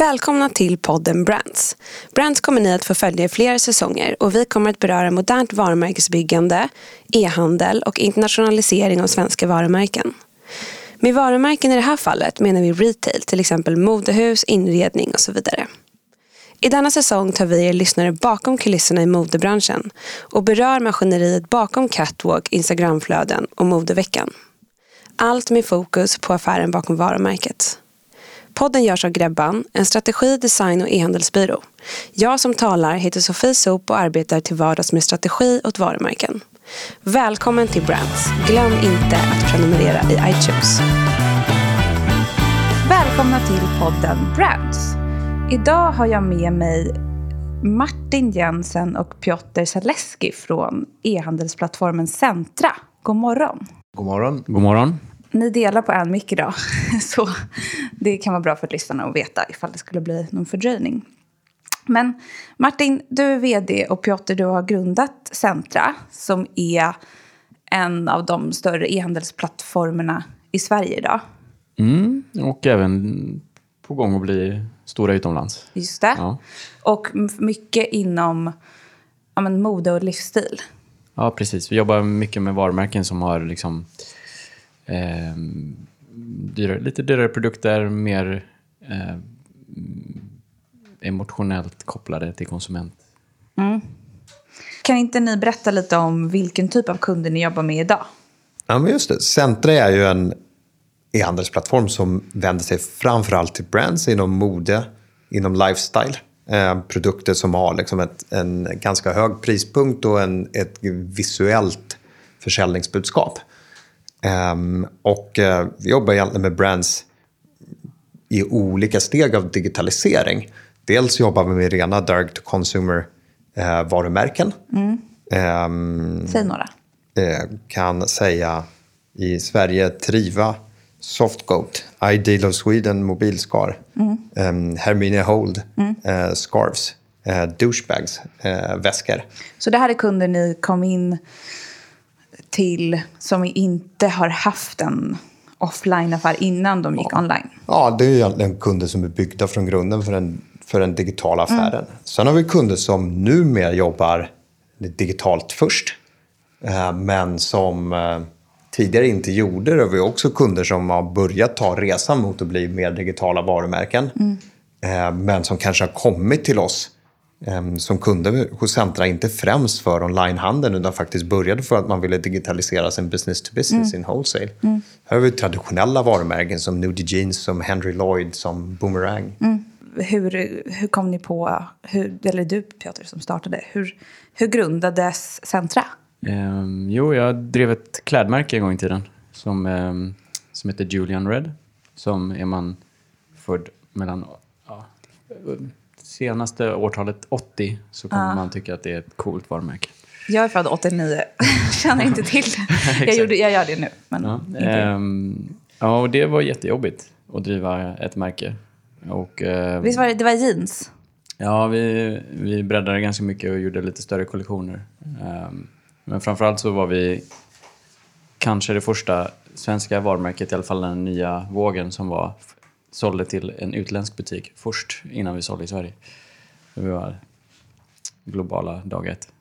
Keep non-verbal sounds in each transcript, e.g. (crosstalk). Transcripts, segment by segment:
Välkomna till podden Brands. Brands kommer ni att få följa i flera säsonger och vi kommer att beröra modernt varumärkesbyggande, e-handel och internationalisering av svenska varumärken. Med varumärken i det här fallet menar vi retail, till exempel modehus, inredning och så vidare. I denna säsong tar vi er lyssnare bakom kulisserna i modebranschen och berör maskineriet bakom catwalk, instagramflöden och modeveckan. Allt med fokus på affären bakom varumärket. Podden görs av Grebban, en strategi-, design och e-handelsbyrå. Jag som talar heter Sofie Sop och arbetar till vardags med strategi åt varumärken. Välkommen till Brands. Glöm inte att prenumerera i iTunes. Välkomna till podden Brands. Idag har jag med mig Martin Jensen och Piotr Zaleski från e-handelsplattformen Centra. God morgon. God morgon. God morgon. Ni delar på en mick idag, (laughs) så det kan vara bra för lyssnarna att veta ifall det skulle bli någon fördröjning. Men Martin, du är vd och Piotr, du har grundat Centra som är en av de större e-handelsplattformarna i Sverige idag. Mm, och även på gång att bli stora utomlands. Just det. Ja. Och mycket inom ja, men, mode och livsstil. Ja, precis. Vi jobbar mycket med varumärken som har liksom, eh, dyrare, lite dyrare produkter, mer eh, emotionellt kopplade till konsument. Kan inte ni berätta lite om vilken typ av kunder ni jobbar med idag? Ja, men just det. Centra är ju en e-handelsplattform som vänder sig framförallt till brands inom mode, inom lifestyle. Eh, produkter som har liksom ett, en ganska hög prispunkt och en, ett visuellt försäljningsbudskap. Ehm, och eh, vi jobbar egentligen med brands i olika steg av digitalisering. Dels jobbar vi med rena direct to consumer eh, varumärken. Ehm, Säg några. eh, kan säga i Sverige Triva, Softgoat, Ideal of Sweden, Mobilskar, mm. Hermine Hold, eh, Scarves, eh, Douchebags, eh, väskor. Så det här är kunder ni kom in till som inte har haft en offline-affär innan de gick online? Ja, det är ju egentligen kunder som är byggda från grunden för den, för den digitala affären. Sen har vi kunder som numera jobbar digitalt först, eh, men som eh, tidigare inte gjorde det. Vi har också kunder som har börjat ta resan mot att bli mer digitala varumärken, eh, men som kanske har kommit till oss som kunder hos Centra, inte främst för onlinehandeln utan faktiskt började för att man ville digitalisera sin business to business in wholesale. Här har vi traditionella varumärken som Nudie Jeans, som Henry Lloyd, som Boomerang. Hur, hur kom ni på, hur, eller du Piotr som startade, hur, hur grundades Centra? Ehm, jo, jag drev ett klädmärke en gång i tiden som, ehm, som heter Julian Red. Som är man född mellan ja, senaste årtalet 80 så kommer man tycka att det är ett coolt varumärke. Jag är född 89, (laughs) känner inte till det. (laughs) Jag, gjorde, jag gör det nu. Men Ja, ehm, ja, och det var jättejobbigt att driva ett märke. Och, ehm, Visst var det, det var jeans? Ja, vi, vi breddade ganska mycket och gjorde lite större kollektioner. Ehm, men framförallt så var vi kanske det första svenska varumärket, i alla fall den nya vågen, som var, sålde till en utländsk butik först innan vi sålde i Sverige. Vi var globala dag ett.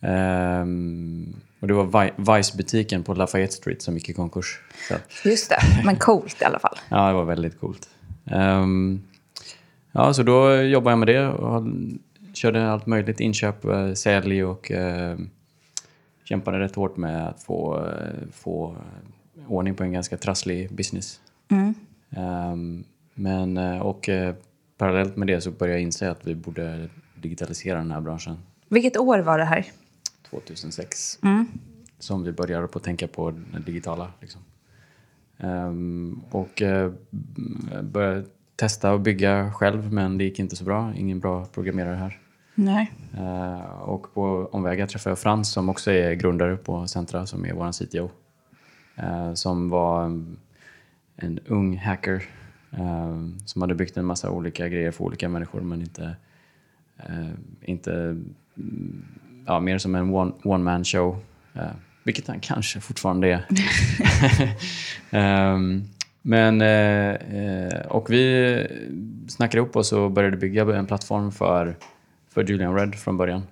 Ehm, och det var Vi- Vice-butiken på Lafayette Street som gick i konkurs. Så Just det, men coolt i alla fall. (laughs) Ja, det var väldigt coolt. Ehm, ja, så då jobbade jag med det och körde allt möjligt. Inköp, eh, sälj och eh, kämpade rätt hårt med att få, eh, få ordning på en ganska trasslig business. Ehm, men, eh, och eh, parallellt med det så började jag inse att vi borde digitalisera den här branschen Vilket år var det här? 2006 som vi började på att tänka på det digitala. Liksom. Ehm, och uh, började testa och bygga själv, men det gick inte så bra. Ingen bra programmerare här. Nej. Eh, och på omvägar träffade jag Frans som också är grundare på Centra, som är vår CTO. Eh, som var en, ung hacker eh, som hade byggt en massa olika grejer för olika människor men inte, eh, inte mm, ja, mer som en one, one man show. Eh, vilket han kanske fortfarande är. (laughs) Ehm, Men, eh, eh, och vi snackade ihop oss och började bygga en plattform för, för Julian Red från början.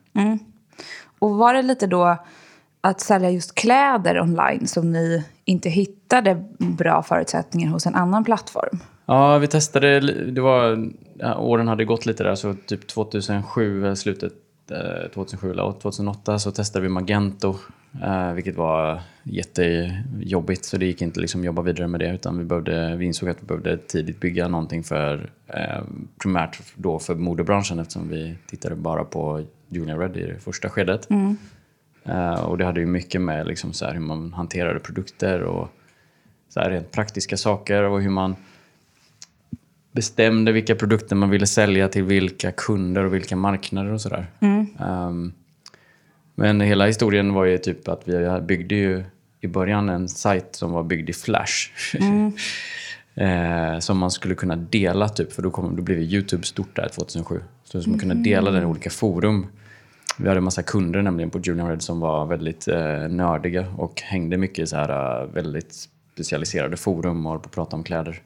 Och var det lite då att sälja just kläder online som ni inte hittade bra förutsättningar hos en annan plattform? Ja, vi testade, det var, ja, åren hade gått lite där, så typ 2007, eller slutet eh, 2007 eller 2008 så testade vi Magento, eh, vilket var jättejobbigt så det gick inte liksom jobba vidare med det utan vi, behövde, vi insåg att vi behövde tidigt bygga någonting för, eh, primärt då för modebranschen eftersom vi tittade bara på Julian Red i det första skedet. Eh, och det hade ju mycket med liksom så hur man hanterade produkter och så här rent praktiska saker och hur man bestämde vilka produkter man ville sälja till vilka kunder och vilka marknader och sådär. Ehm, men hela historien var ju typ att vi byggde ju i början en sajt som var byggd i Flash. (laughs) eh, som man skulle kunna dela typ, för då, kom, då blev Youtube stort där 2007. Så man kunde dela den i olika forum. Vi hade en massa kunder nämligen på Julian Red som var väldigt eh, nördiga och hängde mycket i så här eh, väldigt specialiserade forum och höll på att prata om kläder.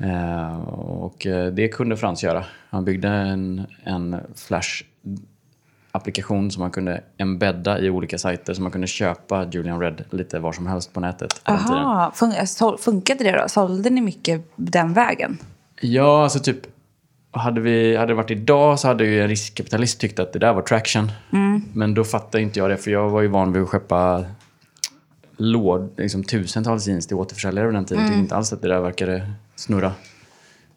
Eh, och eh, det kunde Frans göra. Han byggde en, en Flash-applikation som man kunde embedda i olika sajter så man kunde köpa Julian Red lite var som helst på nätet. på. Aha, fun- funkade det då? Sålde ni mycket den vägen? Ja, alltså typ hade, vi, hade det varit idag så hade ju en riskkapitalist tyckt att det där var traction. Men då fattade inte jag det, för jag var ju van vid att skeppa låd, liksom tusentals jeans till återförsäljare vid den tiden. Jag tyckte inte alls att det där verkade snurra.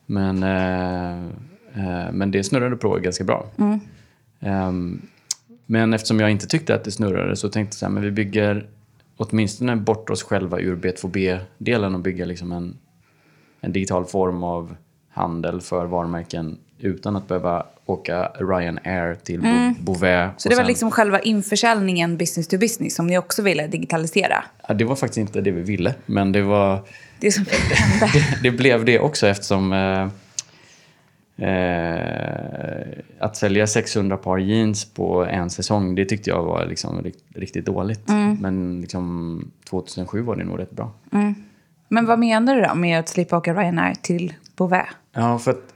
Men, eh, eh, men det snurrade på ganska bra. Ehm, men eftersom jag inte tyckte att det snurrade så tänkte jag så här, men vi bygger åtminstone bort oss själva ur B2B-delen och bygger liksom en, en digital form av handel för varumärken utan att behöva åka Ryanair till Bo- Beauvais. Så det var sen- liksom själva införsäljningen business to business som ni också ville digitalisera? ja, det var faktiskt inte det vi ville, men det var... Det som (laughs) hände? det blev det också eftersom eh, eh, att sälja 600 par jeans på en säsong, det tyckte jag var liksom rikt, riktigt dåligt. Men liksom 2007 var det nog rätt bra. Men vad menar du då med att slippa åka Ryanair till Beauvais? Ja, för att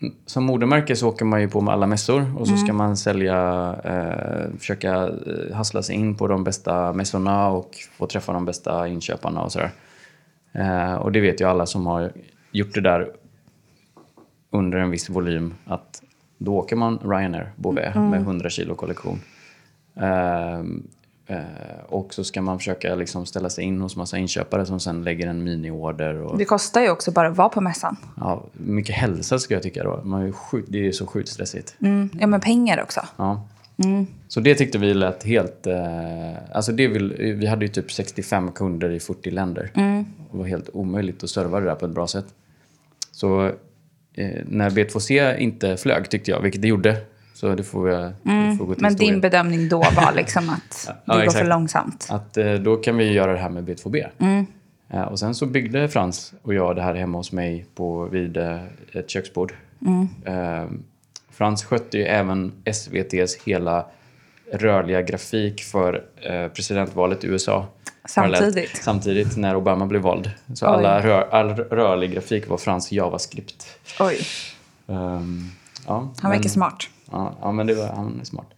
mm, som modemärke så åker man ju på med alla mässor och så ska man sälja, eh, försöka eh, hassla sig in på de bästa mässorna och få träffa de bästa inköparna och sådär. Eh, och det vet ju alla som har gjort det där under en viss volym att då åker man Ryanair Beauvais med 100 kilo kollektion. Ehm, eh, och så ska man försöka liksom ställa sig in hos massa inköpare som sen lägger en miniorder. Och, Det kostar ju också bara att vara på mässan. Ja, mycket hälsa skulle jag tycka då. Man är ju sjukt, det är så sjukt stressigt. Mm. Ja, men pengar också. Ja. Så det tyckte vi lät helt... Eh, alltså det vill, vi hade ju typ 65 kunder i 40 länder. Det var helt omöjligt att serva det där på ett bra sätt. Så eh, när B2C inte flög tyckte jag, vilket det gjorde, så det får, jag, det får gå till Men din bedömning då var (laughs) liksom att det Ja, går exakt. för långsamt. Att eh, då kan vi göra det här med B2B. Eh, och sen så byggde Frans och jag det här hemma hos mig på, vid eh, ett köksbord. Eh, Frans skötte ju även SVTs hela rörliga grafik för eh, presidentvalet i USA. Samtidigt? Samtidigt när Obama blev vald. Så Oj. alla rör, all rörlig grafik var Frans JavaScript. Oj, Ehm, ja, han verkar smart. Ja, ja men det var, han är smart.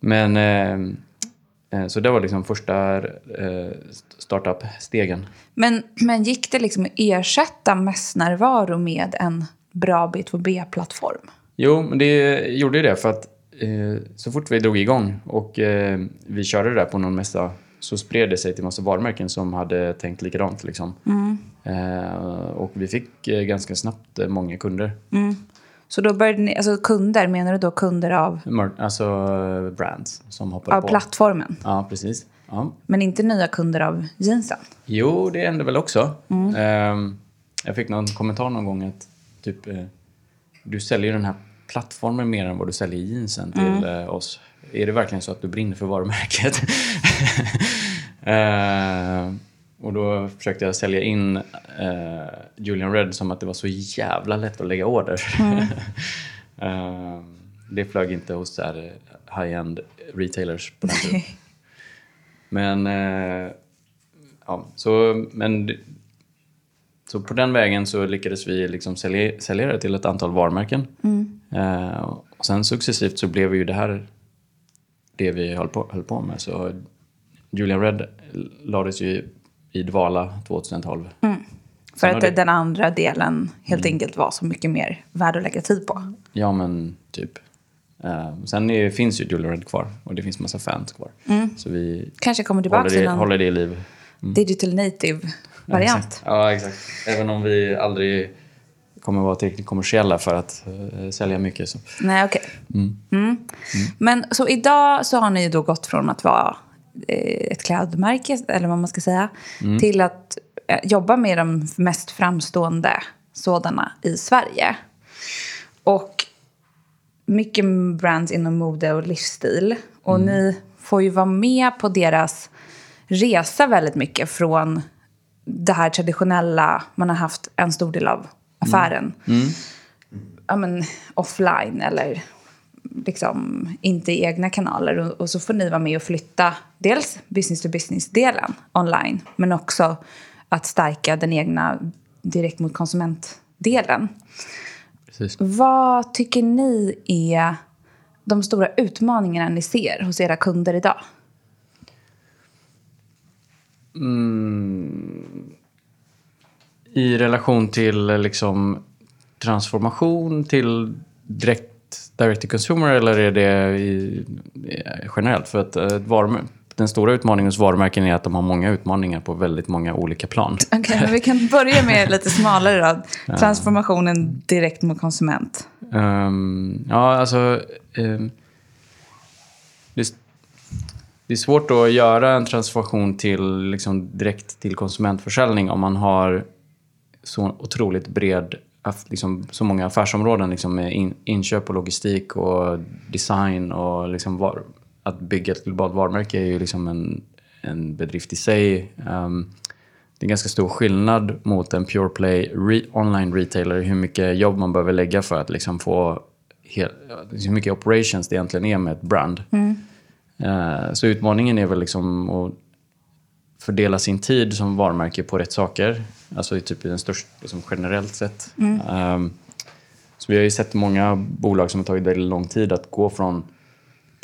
Men, eh, eh, så det var liksom första eh, startup-stegen. Men, men gick det liksom att ersätta mässnärvaro med en bra B2B-plattform? Jo, men det gjorde ju det för att eh, så fort vi drog igång och eh, vi körde det där på någon mässa så spred det sig till massa varumärken som hade tänkt likadant. Liksom. Eh, och vi fick eh, ganska snabbt eh, många kunder. Så då började ni, alltså kunder, menar du då kunder av, Alltså brands som hoppade av på. plattformen? Ja, precis. Ja. Men inte nya kunder av jeansen? Jo, det hände väl också. Ehm, jag fick någon kommentar någon gång att typ, eh, du säljer den här plattformen mer än vad du säljer jeansen till eh, oss. Är det verkligen så att du brinner för varumärket? (laughs) Och då försökte jag sälja in eh, Julian Red som att det var så jävla lätt att lägga order. (laughs) Ehm, det flög inte hos high-end retailers på den tiden. (laughs) Men, eh, ja, så, men så på den vägen så lyckades vi liksom sälja, sälja det till ett antal varumärken. Eh, och sen successivt så blev ju det här det vi höll på, höll på med. Så Julian Red lades ju i dvala 2012. För Sen att det- den andra delen helt enkelt var så mycket mer värd att lägga tid på. Ja, men typ. Eh, sen är, finns ju Julian Red kvar och det finns massa fans kvar. Så vi Kanske kommer tillbaka håller till det, någon håller det i liv. digital native-variant. Exakt. Ja, exakt. Även om vi aldrig kommer vara tillräckligt kommersiella för att eh, sälja mycket. Så. Nej, okej. Mm. Men så idag så har ni då gått från att vara ett klädmärke, eller vad man ska säga, till att eh, jobba med de mest framstående sådana i Sverige. Och mycket brands inom mode och livsstil. Och ni får ju vara med på deras resa väldigt mycket från det här traditionella, man har haft en stor del av affären. Ja, men, offline eller liksom inte i egna kanaler. Och, och så får ni vara med och flytta dels business to business-delen online men också att stärka den egna direkt mot konsumentdelen. Precis. Vad tycker ni är de stora utmaningarna ni ser hos era kunder idag? I relation till liksom, transformation till direkt direct to consumer eller är det i, generellt? För att eh, ett varumär- den stora utmaningen hos varumärken är att de har många utmaningar på väldigt många olika plan. (laughs) Okej, men vi kan börja med lite smalare då. (laughs) Transformationen direkt mot konsument. Ehm, ja, alltså... ehm, det, är, det är svårt att göra en transformation till liksom, direkt till konsumentförsäljning om man har så otroligt bred, aff- liksom, så många affärsområden liksom, med in, inköp och logistik och design och liksom, var, att bygga ett globalt varumärke är ju liksom en, en bedrift i sig. Ehm, det är ganska stor skillnad mot en pure play re- online retailer hur mycket jobb man behöver lägga för att liksom få hel, hur mycket operations det egentligen är med ett brand. Eh, så utmaningen är väl liksom att fördela sin tid som varumärke på rätt saker. Alltså typ i den största, liksom generellt sett. Ehm, så vi har ju sett många bolag som har tagit väldigt lång tid att gå från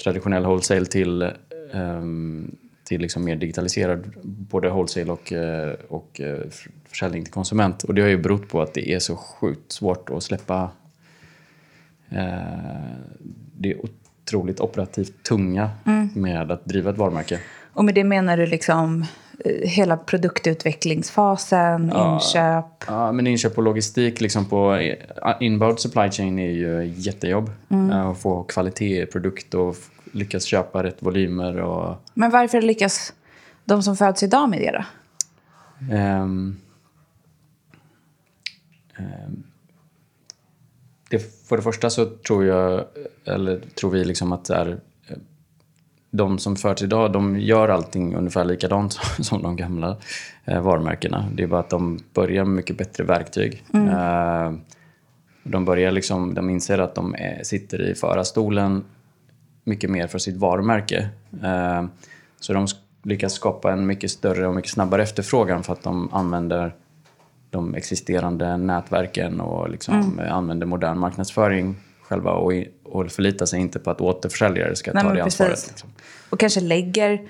traditionell wholesale till, ehm, till liksom mer digitaliserad både wholesale och, eh, och eh, försäljning till konsument. Och det har ju berott på att det är så sjukt svårt att släppa eh, det otroligt operativt tunga med att driva ett varumärke. Och med det menar du liksom hela produktutvecklingsfasen, inköp? Ja, men inköp och logistik liksom på eh, inbound supply chain är ju jättejobb. Eh, Att få kvalitet i produkt och lyckas köpa rätt volymer och Men varför lyckas de som föds idag med det då? Ehm, ehm, det, för det första så tror jag, eller tror vi liksom att det är, eh, de som föds idag, de gör allting ungefär likadant (laughs) som, de gamla eh, varumärkena. Det är bara att de börjar med mycket bättre verktyg. Eh, de börjar liksom, de inser att de är, sitter i förarstolen mycket mer för sitt varumärke. Eh, så de lyckas skapa en mycket större och mycket snabbare efterfrågan för att de använder de existerande nätverken och liksom eh, använder modern marknadsföring själva och, och förlitar sig inte på att återförsäljare ska Nej, ta det ansvaret. precis. Liksom. Och kanske lägger...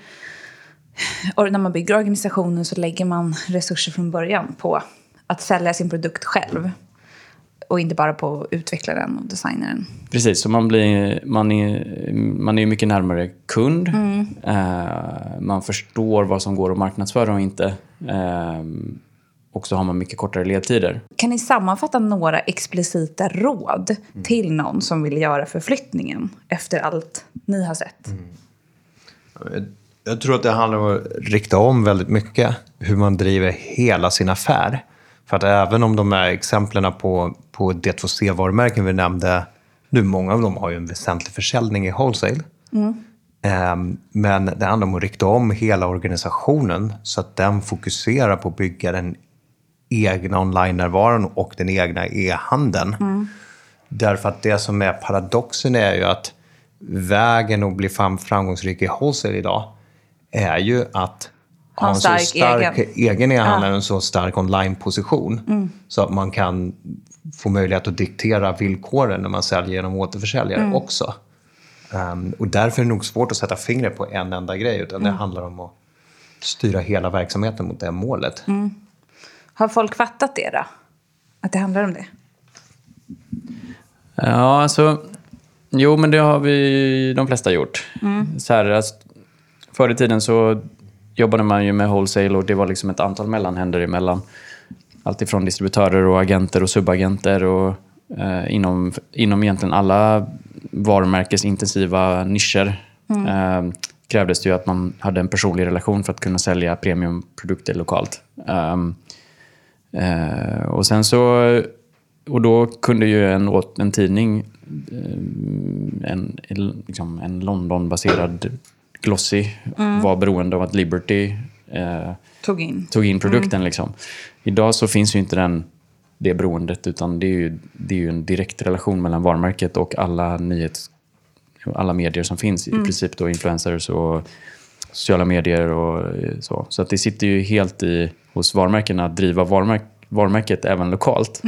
Och när man bygger organisationen så lägger man resurser från början på att sälja sin produkt själv. Och inte bara på utvecklaren och designeren. Precis, så man, blir, man, är, man är mycket närmare kund. Eh, man förstår vad som går att marknadsföra och inte. Eh, och så har man mycket kortare ledtider. Kan ni sammanfatta några explicita råd till någon som vill göra förflyttningen efter allt ni har sett? Jag tror att det handlar om att rikta om väldigt mycket hur man driver hela sin affär. För att även om de här exemplen på, på D2C-varumärken vi nämnde, nu många av dem har ju en väsentlig försäljning i wholesale. Ehm, Men det handlar om att rikta om hela organisationen så att den fokuserar på att bygga den egna online-närvaron och den egna e-handeln. Därför att det som är paradoxen är ju att vägen att bli fram framgångsrik i wholesale idag är ju att ha en, så stark egen. e-handel, en så stark online-position. Så att man kan få möjlighet att diktera villkoren när man säljer genom återförsäljare också. Ehm, och därför är det nog svårt att sätta fingret på en enda grej, utan det handlar om att styra hela verksamheten mot det målet. Har folk fattat det då? Att det handlar om det? Ja, alltså... Jo, men det har vi de flesta gjort. Så här, alltså, förr i tiden så jobbade man ju med wholesale och det var liksom ett antal mellanhänder emellan. Alltifrån distributörer och agenter och subagenter och eh, inom, inom egentligen alla varumärkesintensiva nischer eh, krävdes det ju att man hade en personlig relation för att kunna sälja premiumprodukter lokalt. Ehm, Eh, och sen så... Och då kunde ju en, en tidning, eh, en, liksom en London-baserad glossy, var beroende av att Liberty eh, Tog in. tog in produkten. Liksom. Idag så finns ju inte den, det beroendet, utan det är, ju, det är ju en direkt relation mellan varumärket och alla nyhets... Alla medier som finns, i princip då influencers och sociala medier och eh, så. Så att det sitter ju helt i, hos varumärkena att driva varumärk, varumärket även lokalt.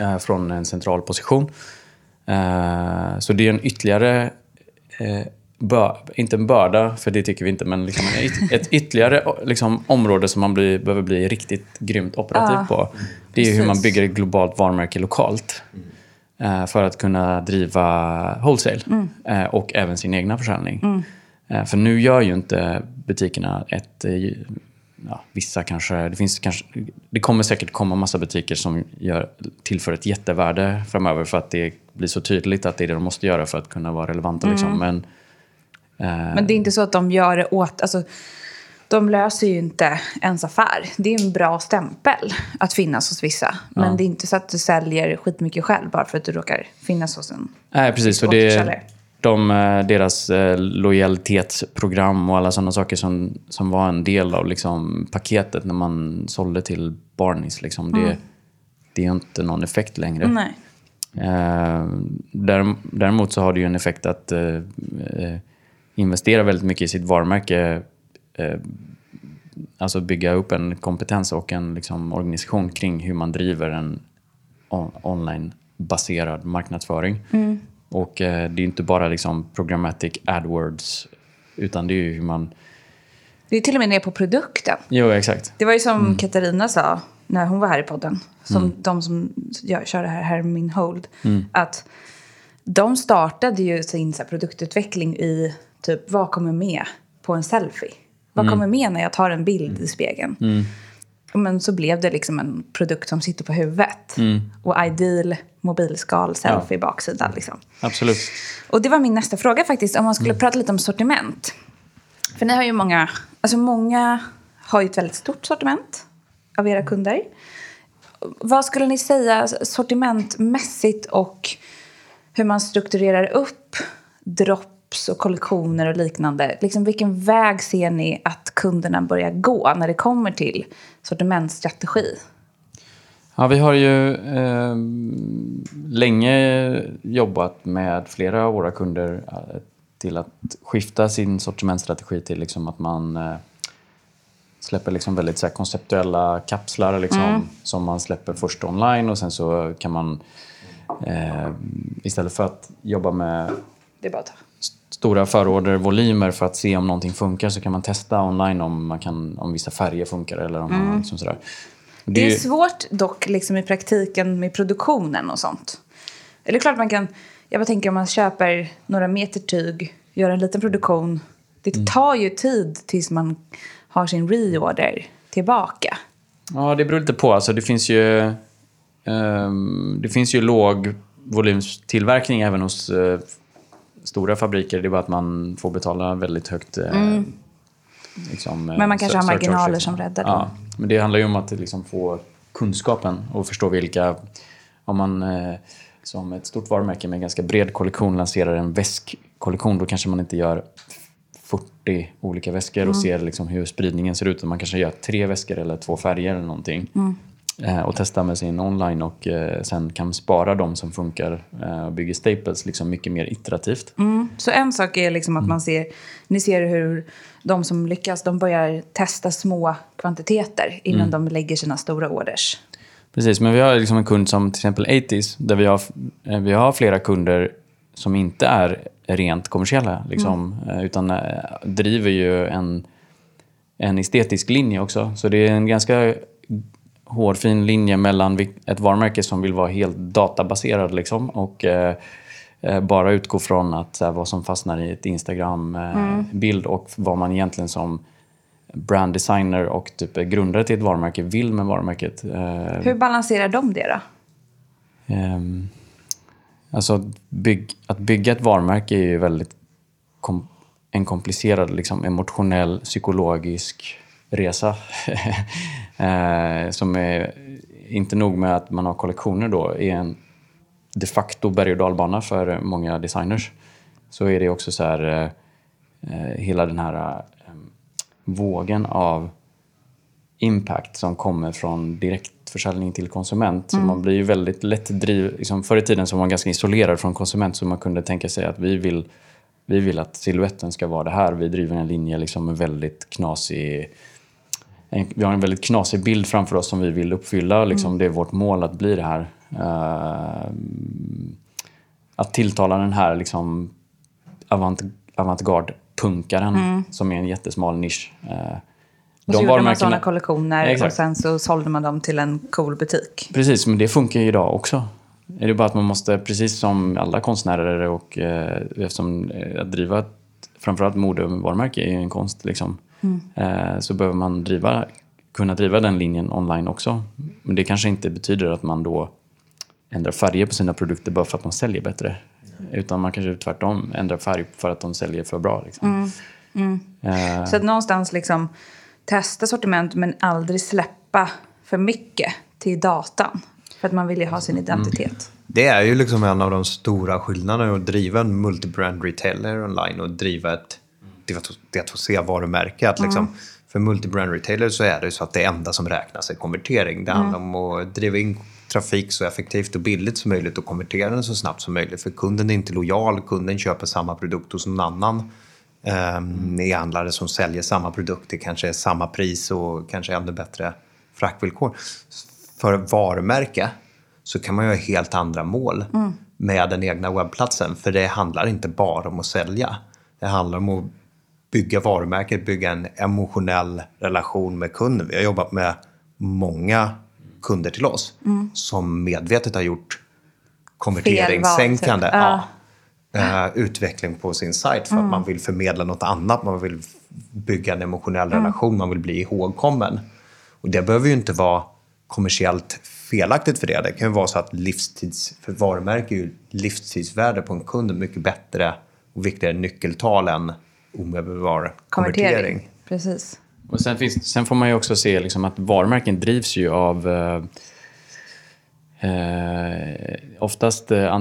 Eh, från en central position. Eh, så det är en ytterligare, eh, bör, inte en börda, för det tycker vi inte, men liksom yt- ett ytterligare liksom, område som man blir, behöver bli riktigt grymt operativ Ja, på. Det är ju hur man precis. bygger ett globalt varumärke lokalt. eh, För att kunna driva wholesale eh, och även sin egna försäljning. Eh, För nu gör ju inte butikerna ett... eh, Ja, vissa kanske det, finns kanske... det kommer säkert komma massa butiker som gör, tillför ett jättevärde framöver för att det blir så tydligt att det är det de måste göra för att kunna vara relevanta. Liksom. Men, eh, Men det är inte så att de gör det åt... Alltså, de löser ju inte ens affär. Det är en bra stämpel att finnas hos vissa. Men det är inte så att du säljer skitmycket själv bara för att du råkar finnas hos en Nej, precis. Och det, de, eh, deras eh, lojalitetsprogram och alla sådana saker som, som var en del av liksom, paketet när man sålde till Barneys. Liksom, det, det är inte någon effekt längre. Nej. Eh, därem- däremot så har det ju en effekt att eh, eh, investera väldigt mycket i sitt varumärke. Eh, alltså bygga upp en kompetens och en liksom, organisation kring hur man driver en on- online-baserad marknadsföring. Och eh, det är inte bara liksom programmatic AdWords, utan det är ju hur man... Det är till och med ner på produkten. Jo, exakt. Det var ju som Katarina sa när hon var här i podden. Som de som gör, kör det här Hermin Hold. Att de startade ju sin så här, produktutveckling i typ vad kommer med på en selfie? Vad kommer med när jag tar en bild i spegeln? Men så blev det liksom en produkt som sitter på huvudet. Och ideal mobilskal selfie baksida. Liksom. Absolut. Och det var min nästa fråga faktiskt, om man skulle prata lite om sortiment. För ni har ju många, alltså många har ju ett väldigt stort sortiment av era kunder. Vad skulle ni säga sortimentmässigt och hur man strukturerar upp drops och kollektioner och liknande? Liksom vilken väg ser ni att kunderna börjar gå när det kommer till sortimentsstrategi? Ja, vi har ju eh, länge jobbat med flera av våra kunder eh, till att skifta sin sortimentsstrategi till liksom att man eh, släpper liksom väldigt så konceptuella kapslar liksom, som man släpper först online och sen så kan man eh, istället för att jobba med stora förordervolymer för att se om någonting funkar så kan man testa online om, man kan, om vissa färger funkar eller om man liksom sådär. Det är svårt dock liksom i praktiken med produktionen och sånt. Eller klart man kan, jag bara tänker om man köper några meter tyg, gör en liten produktion. Det Mm. tar ju tid tills man har sin reorder tillbaka. Ja, det beror lite på. Alltså, det finns ju, ehm, det finns ju låg volymstillverkning även hos eh, stora fabriker. Det är bara att man får betala väldigt högt. eh, liksom, eh, Mm. Men man kanske har marginaler som räddar Ja, men det handlar ju om att liksom få kunskapen och förstå vilka... Om man eh, som ett stort varumärke med en ganska bred kollektion lanserar en väskkollektion, då kanske man inte gör 40 olika väskor och ser liksom hur spridningen ser ut. Man kanske gör tre väskor eller två färger eller någonting. eh, och testa med sin online och sen kan spara de som funkar och bygger staples liksom mycket mer iterativt. Mm. Så en sak är liksom att man ser, ni ser hur de som lyckas, de börjar testa små kvantiteter innan de lägger sina stora orders. Precis, men vi har liksom en kund som till exempel 80s där vi har, eh, vi har flera kunder som inte är rent kommersiella liksom, eh, utan eh, driver ju en, en estetisk linje också. Så det är en ganska hårfin linje mellan ett varumärke som vill vara helt databaserad liksom, och bara utgå från att, så här, vad som fastnar i ett Instagram-bild och vad man egentligen som brand designer och typ grundare till ett varumärke vill med varumärket. Eh, Hur balanserar de det då? Ehm, alltså bygg, att bygga ett varumärke är ju väldigt kom, en komplicerad liksom, emotionell, psykologisk resa. (laughs) eh, som är inte nog med att man har kollektioner då, är en de facto berg och dalbana för många designers. Så är det också så här, eh, eh, hela den här eh, vågen av impact som kommer från direktförsäljning till konsument. Så man blir ju väldigt lätt driv... Liksom förr i tiden så var man ganska isolerad från konsument så man kunde tänka sig att vi vill, vi vill att siluetten ska vara det här. Vi driver en linje liksom med väldigt knasig... En, vi har en väldigt knasig bild framför oss som vi vill uppfylla. Liksom, Det är vårt mål att bli det här. Eh, att tilltala den här liksom, avant, avantgarde-punkaren som är en jättesmal nisch. Eh, Och så gjorde man sådana kollektioner och Exakt. sen så sålde man dem till en cool butik. Precis, men det funkar ju idag också. Är det bara att man måste, precis som alla konstnärer och eh, eftersom eh, att driva ett, framförallt modevarumärke är ju en konst, liksom, eh, så behöver man driva, kunna driva den linjen online också. Men det kanske inte betyder att man då ändrar färger på sina produkter bara för att de säljer bättre. Utan man kanske tvärtom ändrar färg för att de säljer för bra. Liksom. Eh, Så att någonstans liksom testa sortiment men aldrig släppa för mycket till datan. För att man vill ju ha sin identitet. Det är ju liksom en av de stora skillnaderna att driva en multibrand retailer online och driva ett D2C-varumärke. Att liksom, För multibrand retailer så är det så att det enda som räknas är konvertering. Det handlar om att driva in trafik så effektivt och billigt som möjligt och konvertera den så snabbt som möjligt. För kunden är inte lojal, kunden köper samma produkt hos någon annan um, e-handlare som säljer samma produkt. Det kanske är samma pris och kanske ännu bättre fraktvillkor. För varumärke så kan man ju ha helt andra mål med den egna webbplatsen. För det handlar inte bara om att sälja. Det handlar om att bygga varumärket, bygga en emotionell relation med kunden. Vi har jobbat med många kunder till oss som medvetet har gjort konverteringssänkande typ. ja, eh, utveckling på sin sajt för att man vill förmedla något annat. Man vill bygga en emotionell relation, man vill bli ihågkommen. Och det behöver ju inte vara kommersiellt felaktigt för det. Det kan ju vara så att livstids, för varumärke är ju livstidsvärde på en kund mycket bättre och viktigare nyckeltal än omedelbar konvertering. Konvertering. Precis. Och sen, finns, sen får man ju också se liksom att varumärken drivs ju av eh, eh, oftast eh,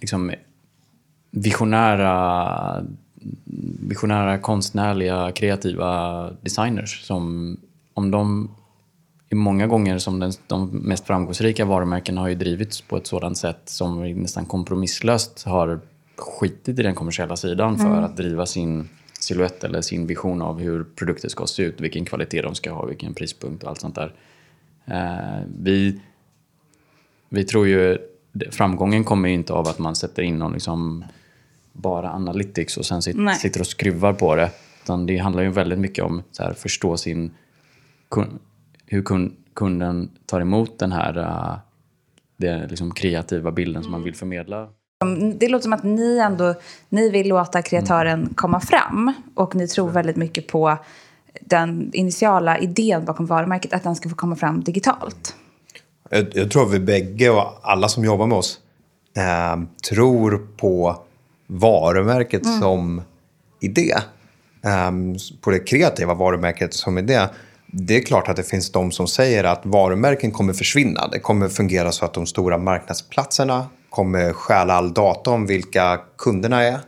liksom visionära, visionära, konstnärliga, kreativa designers som om de är många gånger som den, de mest framgångsrika varumärkena har ju drivits på ett sådant sätt som nästan kompromisslöst har skitit i den kommersiella sidan för att driva sin silhuett eller sin vision av hur produkter ska se ut, vilken kvalitet de ska ha, vilken prispunkt och allt sånt där. Eh, vi, vi tror ju framgången kommer ju inte av att man sätter in någon liksom bara analytics och sen sit, sitter och skruvar på det. Utan det handlar ju väldigt mycket om att förstå sin, hur kun, kunden tar emot den här uh, det liksom kreativa bilden som man vill förmedla. Det låter som att ni ändå ni vill låta kreatören komma fram. Och ni tror väldigt mycket på den initiala idén bakom varumärket. Att den ska få komma fram digitalt. Jag, jag tror att vi bägge och alla som jobbar med oss eh, tror på varumärket som idé. Eh, på det kreativa varumärket som idé. Det är klart att det finns de som säger att varumärken kommer försvinna. Det kommer fungera så att de stora marknadsplatserna kommer stjäla all data om vilka kunderna är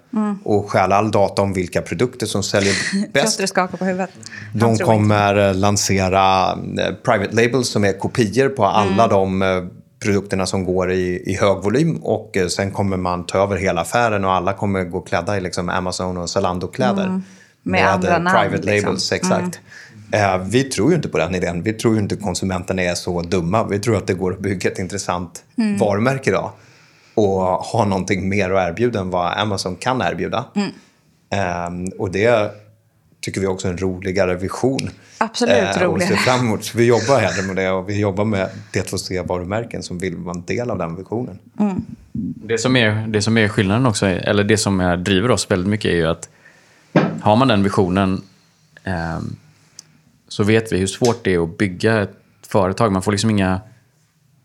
och stjäla all data om vilka produkter som säljer (laughs) bäst. Piotr skakar på huvudet. Han De kommer eh, lansera eh, private labels som är kopior på alla de eh, produkterna som går i, i hög volym och sen kommer man ta över hela affären och alla kommer gå klädda i liksom Amazon och Zalando-kläder. Med andra eh, namn, private liksom. labels, exakt. Eh, vi tror ju inte på den idén. Vi tror ju inte konsumenterna är så dumma. Vi tror att det går att bygga ett intressant varumärke idag och ha någonting mer att erbjuda än vad Amazon kan erbjuda. Ehm, och det tycker vi också är en roligare vision. Absolut Eh, och roligare. ser fram emot. Så vi jobbar hellre med det och vi jobbar med D2C-varumärken som vill vara en del av den visionen. Det som är, det som är skillnaden också, eller det som är, driver oss väldigt mycket är ju att har man den visionen ehm, så vet vi hur svårt det är att bygga ett företag. Man får liksom inga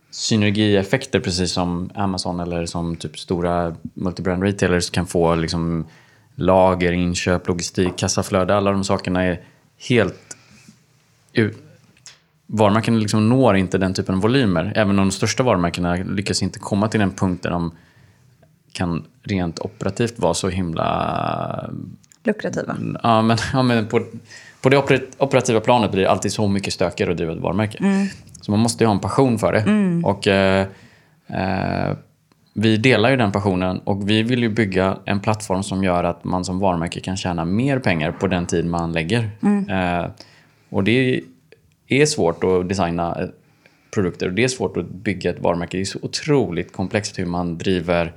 synergieffekter precis som Amazon eller som typ stora multibrand retailers kan få liksom lager, inköp, logistik, kassaflöde. Alla de sakerna är helt... Varumärkena Varumärken liksom når inte den typen av volymer. Även de största varumärkena lyckas inte komma till den punkt där de kan rent operativt vara så himla Lukrativa. Ja, men, ja, men på, på det oper- operativa planet blir det alltid så mycket stökigare att driva ett varumärke. Så man måste ju ha en passion för det. Och eh, eh, Vi delar ju den passionen och vi vill ju bygga en plattform som gör att man som varumärke kan tjäna mer pengar på den tid man lägger. Eh, och det är svårt att designa eh, produkter och det är svårt att bygga ett varumärke. Det är så otroligt komplext hur man driver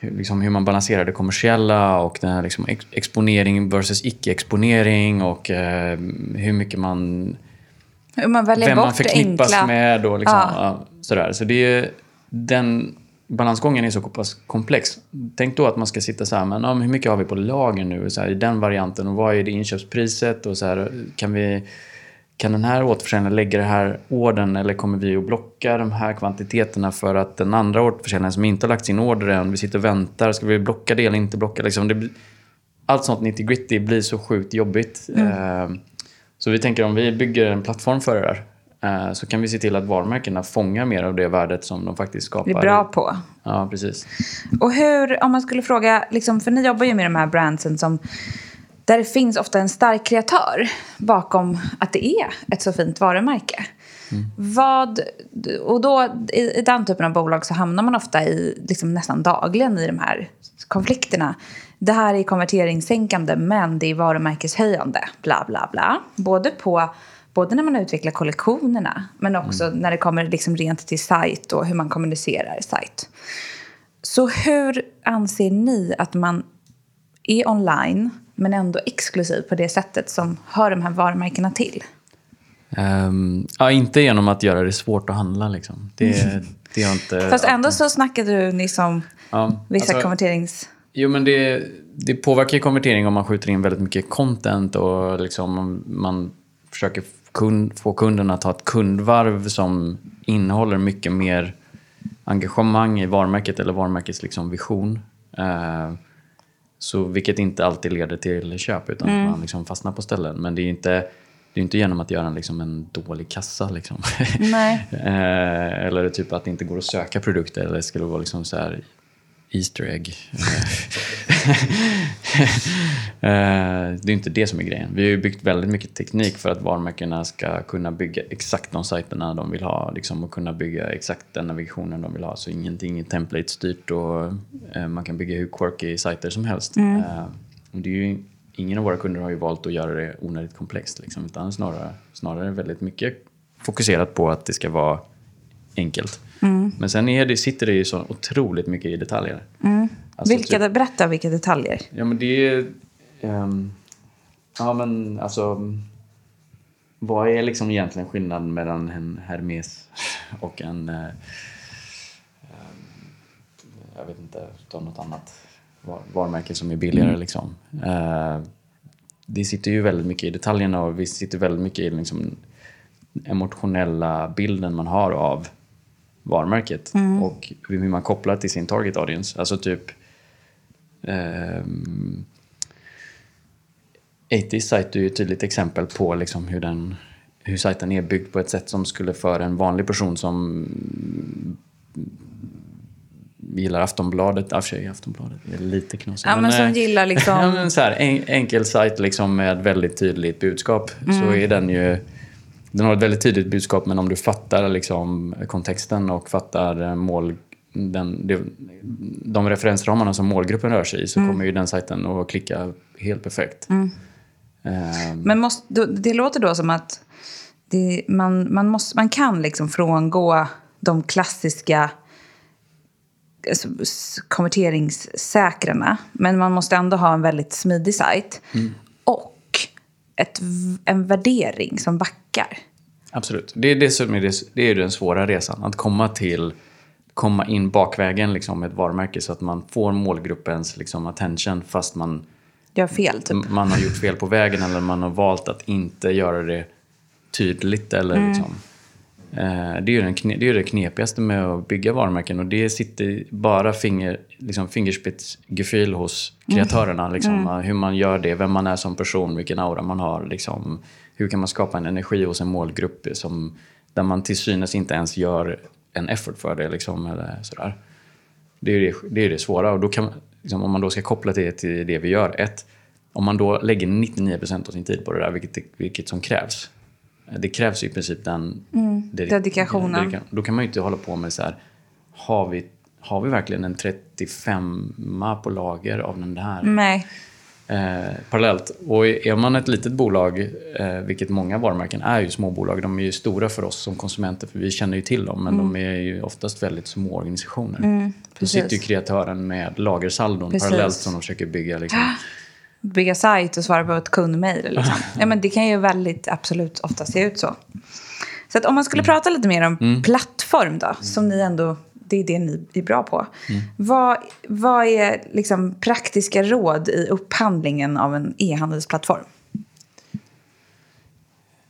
hur, liksom hur man balanserar det kommersiella och den här liksom ex- exponering versus icke-exponering och eh, hur mycket man... Hur man väljer Vem man bort förknippas enkla... med och liksom, Ja. sådär. Så det är, den balansgången är så pass komplex. Tänk då att man ska sitta så här, men ja, hur mycket har vi på lager nu så här, i den varianten och vad är det inköpspriset och så här, kan vi kan den här återförsäljaren lägga det här ordern eller kommer vi att blocka de här kvantiteterna för att den andra återförsäljaren som inte har lagt sin order än, vi sitter och väntar, ska vi blocka det eller inte blocka? Liksom det allt sånt 90-gritty blir så sjukt jobbigt. Eh, så vi tänker om vi bygger en plattform för det där eh, så kan vi se till att varumärkena fångar mer av det värdet som de faktiskt skapar. Det är bra på. Ja, precis. Och hur, om man skulle fråga, liksom, för ni jobbar ju med de här brandsen som där det finns ofta en stark kreatör bakom att det är ett så fint varumärke. Vad, och då, i, i den typen av bolag så hamnar man ofta i, liksom nästan dagligen i de här konflikterna. Det här är konverteringssänkande men det är varumärkeshöjande, bla bla bla. Både, på, både när man utvecklar kollektionerna men också när det kommer liksom rent till sajt och hur man kommunicerar sajt. Så hur anser ni att man är online men ändå exklusiv på det sättet som hör de här varumärkena till? Ehm, ja, inte genom att göra det svårt att handla. Liksom. Det, (laughs) det har inte... Fast ändå så snackade du nyss om Ja, vissa alltså- konverterings... Jo, men det, det påverkar konvertering om man skjuter in väldigt mycket content och liksom man försöker kund, få kunden att ha ett kundvarv som innehåller mycket mer engagemang i varumärket eller varumärkets liksom vision. Eh, så vilket inte alltid leder till köp utan att man liksom fastnar på ställen. Men det är inte, det är inte genom att göra en, liksom en dålig kassa. Liksom. (laughs) Eh, eller typ att det inte går att söka produkter eller skulle vara liksom så här Easter egg. (laughs) Eh, det är inte det som är grejen. Vi har ju byggt väldigt mycket teknik för att varumärkena ska kunna bygga exakt de sajterna de vill ha liksom, och kunna bygga exakt den navigationen de vill ha. Så ingenting är template-styrt och eh, man kan bygga hur quirky sajter som helst. Eh, och det är ju, ingen av våra kunder har ju valt att göra det onödigt komplext liksom, utan snarare, snarare väldigt mycket fokuserat på att det ska vara enkelt. Men sen är det, sitter det ju så otroligt mycket i detaljer. Alltså vilka, typ- Berätta vilka detaljer. Ja, men det är... ehm, ja, men alltså... Vad är liksom egentligen skillnaden mellan en Hermes och en... ehm, jag vet inte, ta något annat var- varumärke som är billigare liksom. Eh, det sitter ju väldigt mycket i detaljerna och vi sitter väldigt mycket i liksom emotionella bilden man har av varumärket och hur man kopplar till sin target audience. Alltså typ Um, 80 sajt är ju ett tydligt exempel på liksom hur, den, hur sajten är byggd på ett sätt som skulle för en vanlig person som gillar Aftonbladet. Ja, för sig, Aftonbladet är lite knasigt. Ja, men som eh, gillar (laughs) liksom- men så här, en, enkel sajt liksom med väldigt tydligt budskap. Så Mm. är den ju... Den har ett väldigt tydligt budskap, men om du fattar liksom kontexten och fattar eh, mål, den, de referensramarna som målgruppen rör sig i så Mm. kommer ju den sajten att klicka helt perfekt. Ehm, Men måste, det låter då som att det, man, man, måste, man kan liksom frångå de klassiska s- konverteringssäkrarna. Men man måste ändå ha en väldigt smidig sajt. Och ett, en värdering som backar. Absolut. Det är, det som är, det, det är den svåra resan. Att komma till komma in bakvägen liksom, med ett varumärke så att man får målgruppens liksom, attention fast man, Gör fel, typ. man har gjort fel på vägen eller man har valt att inte göra det tydligt. Eller, liksom. eh, det är ju den det, är det knepigaste med att bygga varumärken och det sitter bara finger, liksom, fingerspetsgefühl hos kreatörerna. Liksom, Hur man gör det, vem man är som person, vilken aura man har. Liksom, hur kan man skapa en energi hos en målgrupp som, där man till synes inte ens gör en effort för det. Liksom, eller sådär. Det är det, det, är det svåra. Och då kan, liksom, om man då ska koppla det till det vi gör. Ett, om man då lägger 99% av sin tid på det där, vilket, vilket som krävs. Det krävs i princip den dedi- dedikationen. dedika- Då kan man ju inte hålla på med så här, har vi, har vi verkligen en 35 på lager av den här? Nej. Eh, parallellt. Och är man ett litet bolag, eh, vilket många varumärken är ju små bolag, de är ju stora för oss som konsumenter för vi känner ju till dem, men de är ju oftast väldigt små organisationer. Då Mm. precis. sitter ju kreatören med lagersaldon Precis. parallellt som de försöker bygga. Liksom. (gasps) Bygga sajt och svara på ett kundmejl. (laughs) Liksom. Ja, men det kan ju väldigt absolut ofta se ut så. Så att om man skulle prata lite mer om plattform då, som ni ändå, det är det ni är bra på. Vad, vad är liksom praktiska råd i upphandlingen av en e-handelsplattform?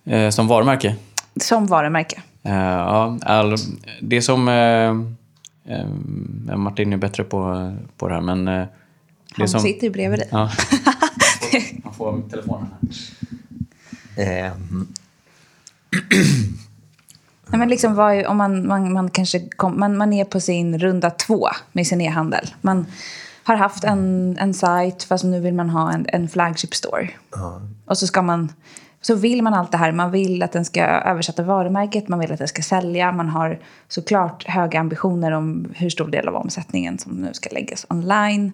Eh, som varumärke. Som varumärke. Eh, ja, all, det som... Eh, eh, Martin är bättre på, på det här, men... Eh, det Han som, sitter ju bredvid dig. Ja. (laughs) Man får telefonen här. Nej, men liksom vad om man, man, man, kanske kom, man, man är på sin runda två med sin e-handel. Man har haft en, en sajt, fast nu vill man ha en, en flagship store. Och så ska man... Så vill man allt det här. Man vill att den ska översätta varumärket, man vill att den ska sälja. Man har såklart höga ambitioner om hur stor del av omsättningen som nu ska läggas online.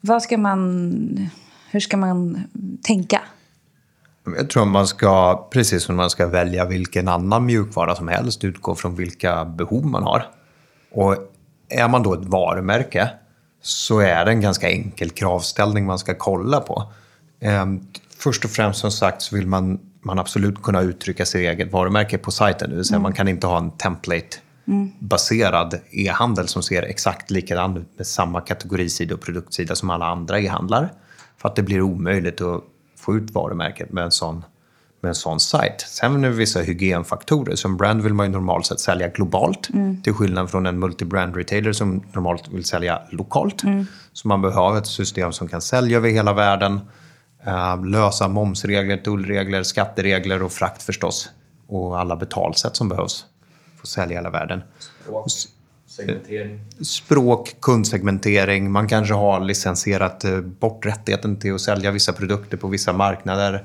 Vad ska man... Hur ska man tänka? Jag tror man ska, precis som man ska välja vilken annan mjukvara som helst, utgå från vilka behov man har. Och är man då ett varumärke så är det en ganska enkel kravställning man ska kolla på. Ehm, först och främst som sagt så vill man, man absolut kunna uttrycka sitt eget varumärke på sajten. Det vill säga man kan inte ha en template-baserad e-handel som ser exakt likadan ut med samma kategorisida och produktsida som alla andra e-handlar. För att det blir omöjligt att få ut varumärket med en sån, med en sån sajt. Sen är det vissa hygienfaktorer. Som brand vill man ju normalt sett sälja globalt. Till skillnad från en multibrand retailer som normalt vill sälja lokalt. Så man behöver ett system som kan sälja över hela världen. eh, lösa momsregler, tullregler, skatteregler och frakt förstås. Och alla betalsätt som behövs för att sälja i hela världen Segmentering. språk, kundsegmentering. Man kanske har licensierat eh, bort rättigheten till att sälja vissa produkter på vissa marknader.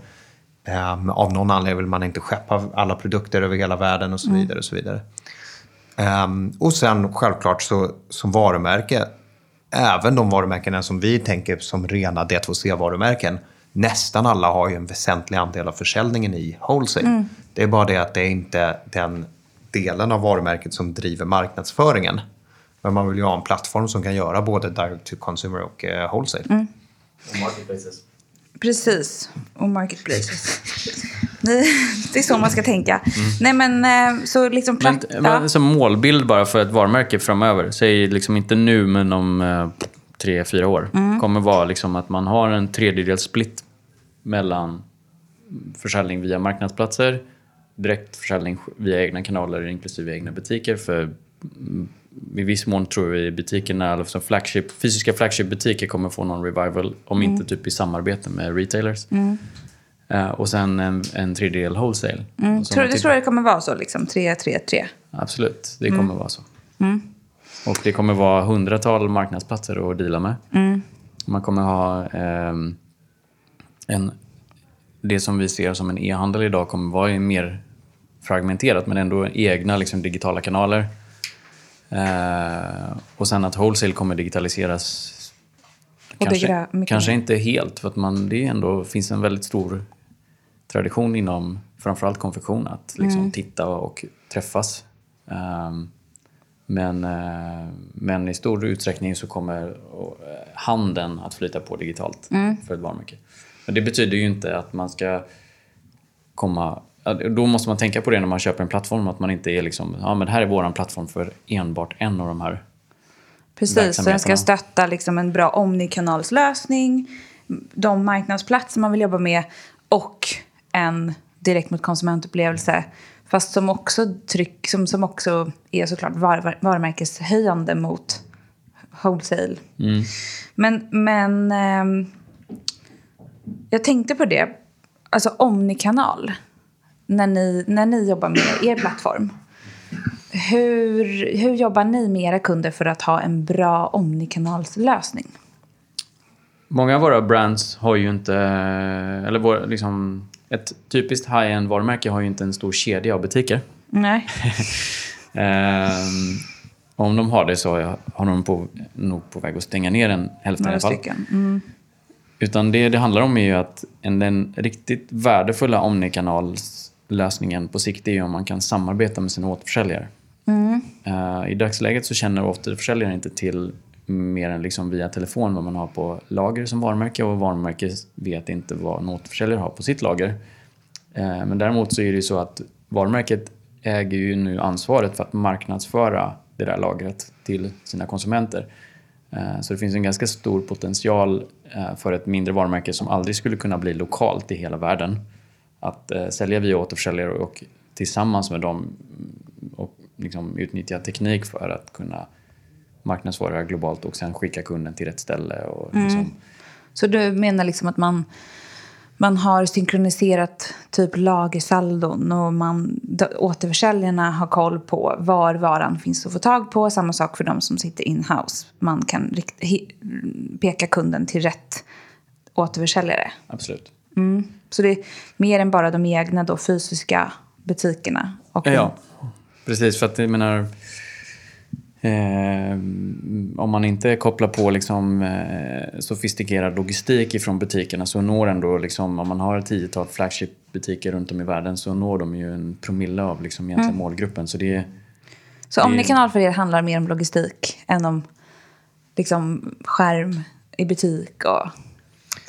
Ehm, av någon anledning vill man inte skeppa alla produkter över hela världen och så vidare. Och, så vidare. Ehm, och sen självklart så, som varumärke, även de varumärkena som vi tänker som rena D2C-varumärken, nästan alla har ju en väsentlig andel av försäljningen i wholesale. Det är bara det att det är inte den delen av varumärket som driver marknadsföringen. Men man vill ju ha en plattform som kan göra både direct to consumer och eh, wholesale. Och marketplaces. Precis. Och marketplaces. (laughs) Det är så man ska tänka. Nej, men eh, så liksom... Men, Platt, men som målbild bara för ett varumärke framöver, säg liksom inte nu men om eh, tre, fyra år, kommer vara liksom att man har en tredjedels split mellan försäljning via marknadsplatser, direktförsäljning via egna kanaler inklusive egna butiker. För mm, i viss mån tror vi butikerna, eller som flagship, fysiska flagship-butiker kommer få någon revival, om inte typ i samarbete med retailers. Eh, och sen en, en tredjedel wholesale. mm, tror, tittar- tror jag det kommer vara så, liksom. 3, 3, 3. Absolut, det kommer vara så. Och det kommer vara hundratal marknadsplatser att deala med. Man kommer ha ehm, en... Det som vi ser som en e-handel idag kommer vara mer fragmenterat men ändå egna liksom, digitala kanaler. Eh, och sen att wholesale kommer digitaliseras kanske, kanske inte helt, för att man, det är ändå, finns en väldigt stor tradition inom framförallt konfektion att liksom Mm. titta och träffas. Ehm, men, eh, men i stor utsträckning så kommer eh, handeln att flyta på digitalt Mm. för ett varumärke. Men det betyder ju inte att man ska komma... Då måste man tänka på det när man köper en plattform, att man inte är liksom, ja men här är våran plattform för enbart en av de här Precis, så den ska stötta liksom en bra omnikanalslösning, de marknadsplatser man vill jobba med och en direkt mot konsumentupplevelse. Fast som också, tryck, som, som också är såklart var, var, varumärkeshöjande mot wholesale. Men, men ehm, jag tänkte på det, alltså omnikanal, när ni, när ni jobbar med er plattform. Hur, hur jobbar ni med era kunder för att ha en bra omnikanalslösning? Många av våra brands har ju inte, eller vår, liksom, ett typiskt high-end varumärke har ju inte en stor kedja av butiker. Nej. (laughs) Ehm, om de har det så har de på, nog på väg att stänga ner en hälften i Några alla fall. Mm. Utan det det handlar om är ju att en, den riktigt värdefulla omnikanalslösningen på sikt är ju om man kan samarbeta med sina återförsäljare. Eh, I dagsläget så känner återförsäljaren inte till mer än liksom via telefon vad man har på lager som varumärke och varumärket vet inte vad en återförsäljare har på sitt lager. Eh, Men däremot så är det ju så att varumärket äger ju nu ansvaret för att marknadsföra det där lagret till sina konsumenter. Eh, Så det finns en ganska stor potential för ett mindre varumärke som aldrig skulle kunna bli lokalt i hela världen. Att eh, sälja via återförsäljare och tillsammans med dem mm, och liksom utnyttja teknik för att kunna marknadsföra globalt och sen skicka kunden till rätt ställe. Och liksom, Så du menar liksom att man, man har synkroniserat typ lagersaldon och man, återförsäljarna har koll på var varan finns att få tag på. Samma sak för de som sitter in-house. Man kan rikt, peka kunden till rätt återförsäljare. Absolut. Så det är mer än bara de egna då, fysiska butikerna. Och Ja, precis. För att jag menar... Eh, om man inte kopplar på liksom, eh, sofistikerad logistik ifrån butikerna så når ändå, liksom, om man har ett tiotal flagship-butiker runt om i världen så når de ju en promille av liksom, egentligen målgruppen. Så det Så omnikanal för er handlar mer om logistik än om liksom, skärm i butik och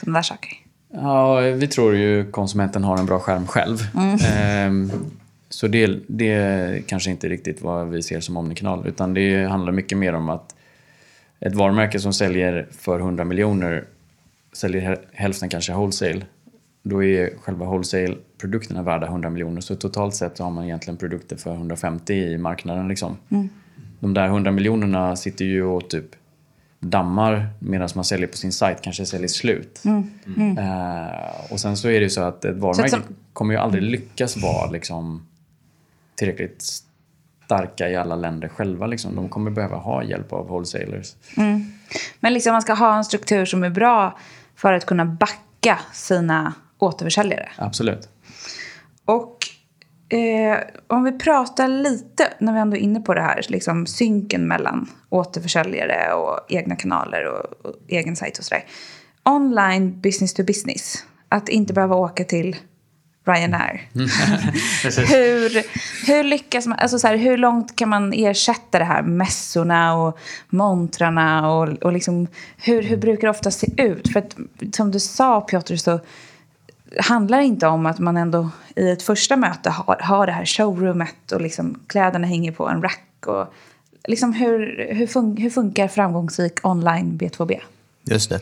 sådana där saker. Ja, vi tror ju konsumenten har en bra skärm själv. Ehm, så det, det är kanske inte riktigt vad vi ser som omnikanal. Utan det handlar mycket mer om att ett varumärke som säljer för 100 miljoner säljer häl- hälften kanske wholesale. Då är själva wholesale-produkterna värda 100 miljoner. Så totalt sett har man egentligen produkter för 150 i marknaden. Liksom. De där 100 miljonerna sitter ju och typ dammar medan man säljer på sin sajt kanske säljer slut. Eh, och sen så är det ju så att ett varumärke som- kommer ju aldrig lyckas vara liksom tillräckligt starka i alla länder själva. Liksom. De kommer behöva ha hjälp av wholesalers. Men liksom man ska ha en struktur som är bra för att kunna backa sina återförsäljare. Absolut. Och eh, om vi pratar lite, när vi ändå är inne på det här, liksom synken mellan återförsäljare och egna kanaler och, och egen sajt och sådär. Online business to business. Att inte behöva åka till Ryanair. (laughs) hur, hur lyckas man, alltså så här, hur långt kan man ersätta det här mässorna och montrarna och, och liksom, hur, hur brukar det ofta se ut? För att som du sa Piotr så handlar inte om att man ändå i ett första möte har, har det här showroomet och liksom kläderna hänger på en rack. Och liksom hur, hur, fun, hur funkar framgångsrik online B2B? Just det.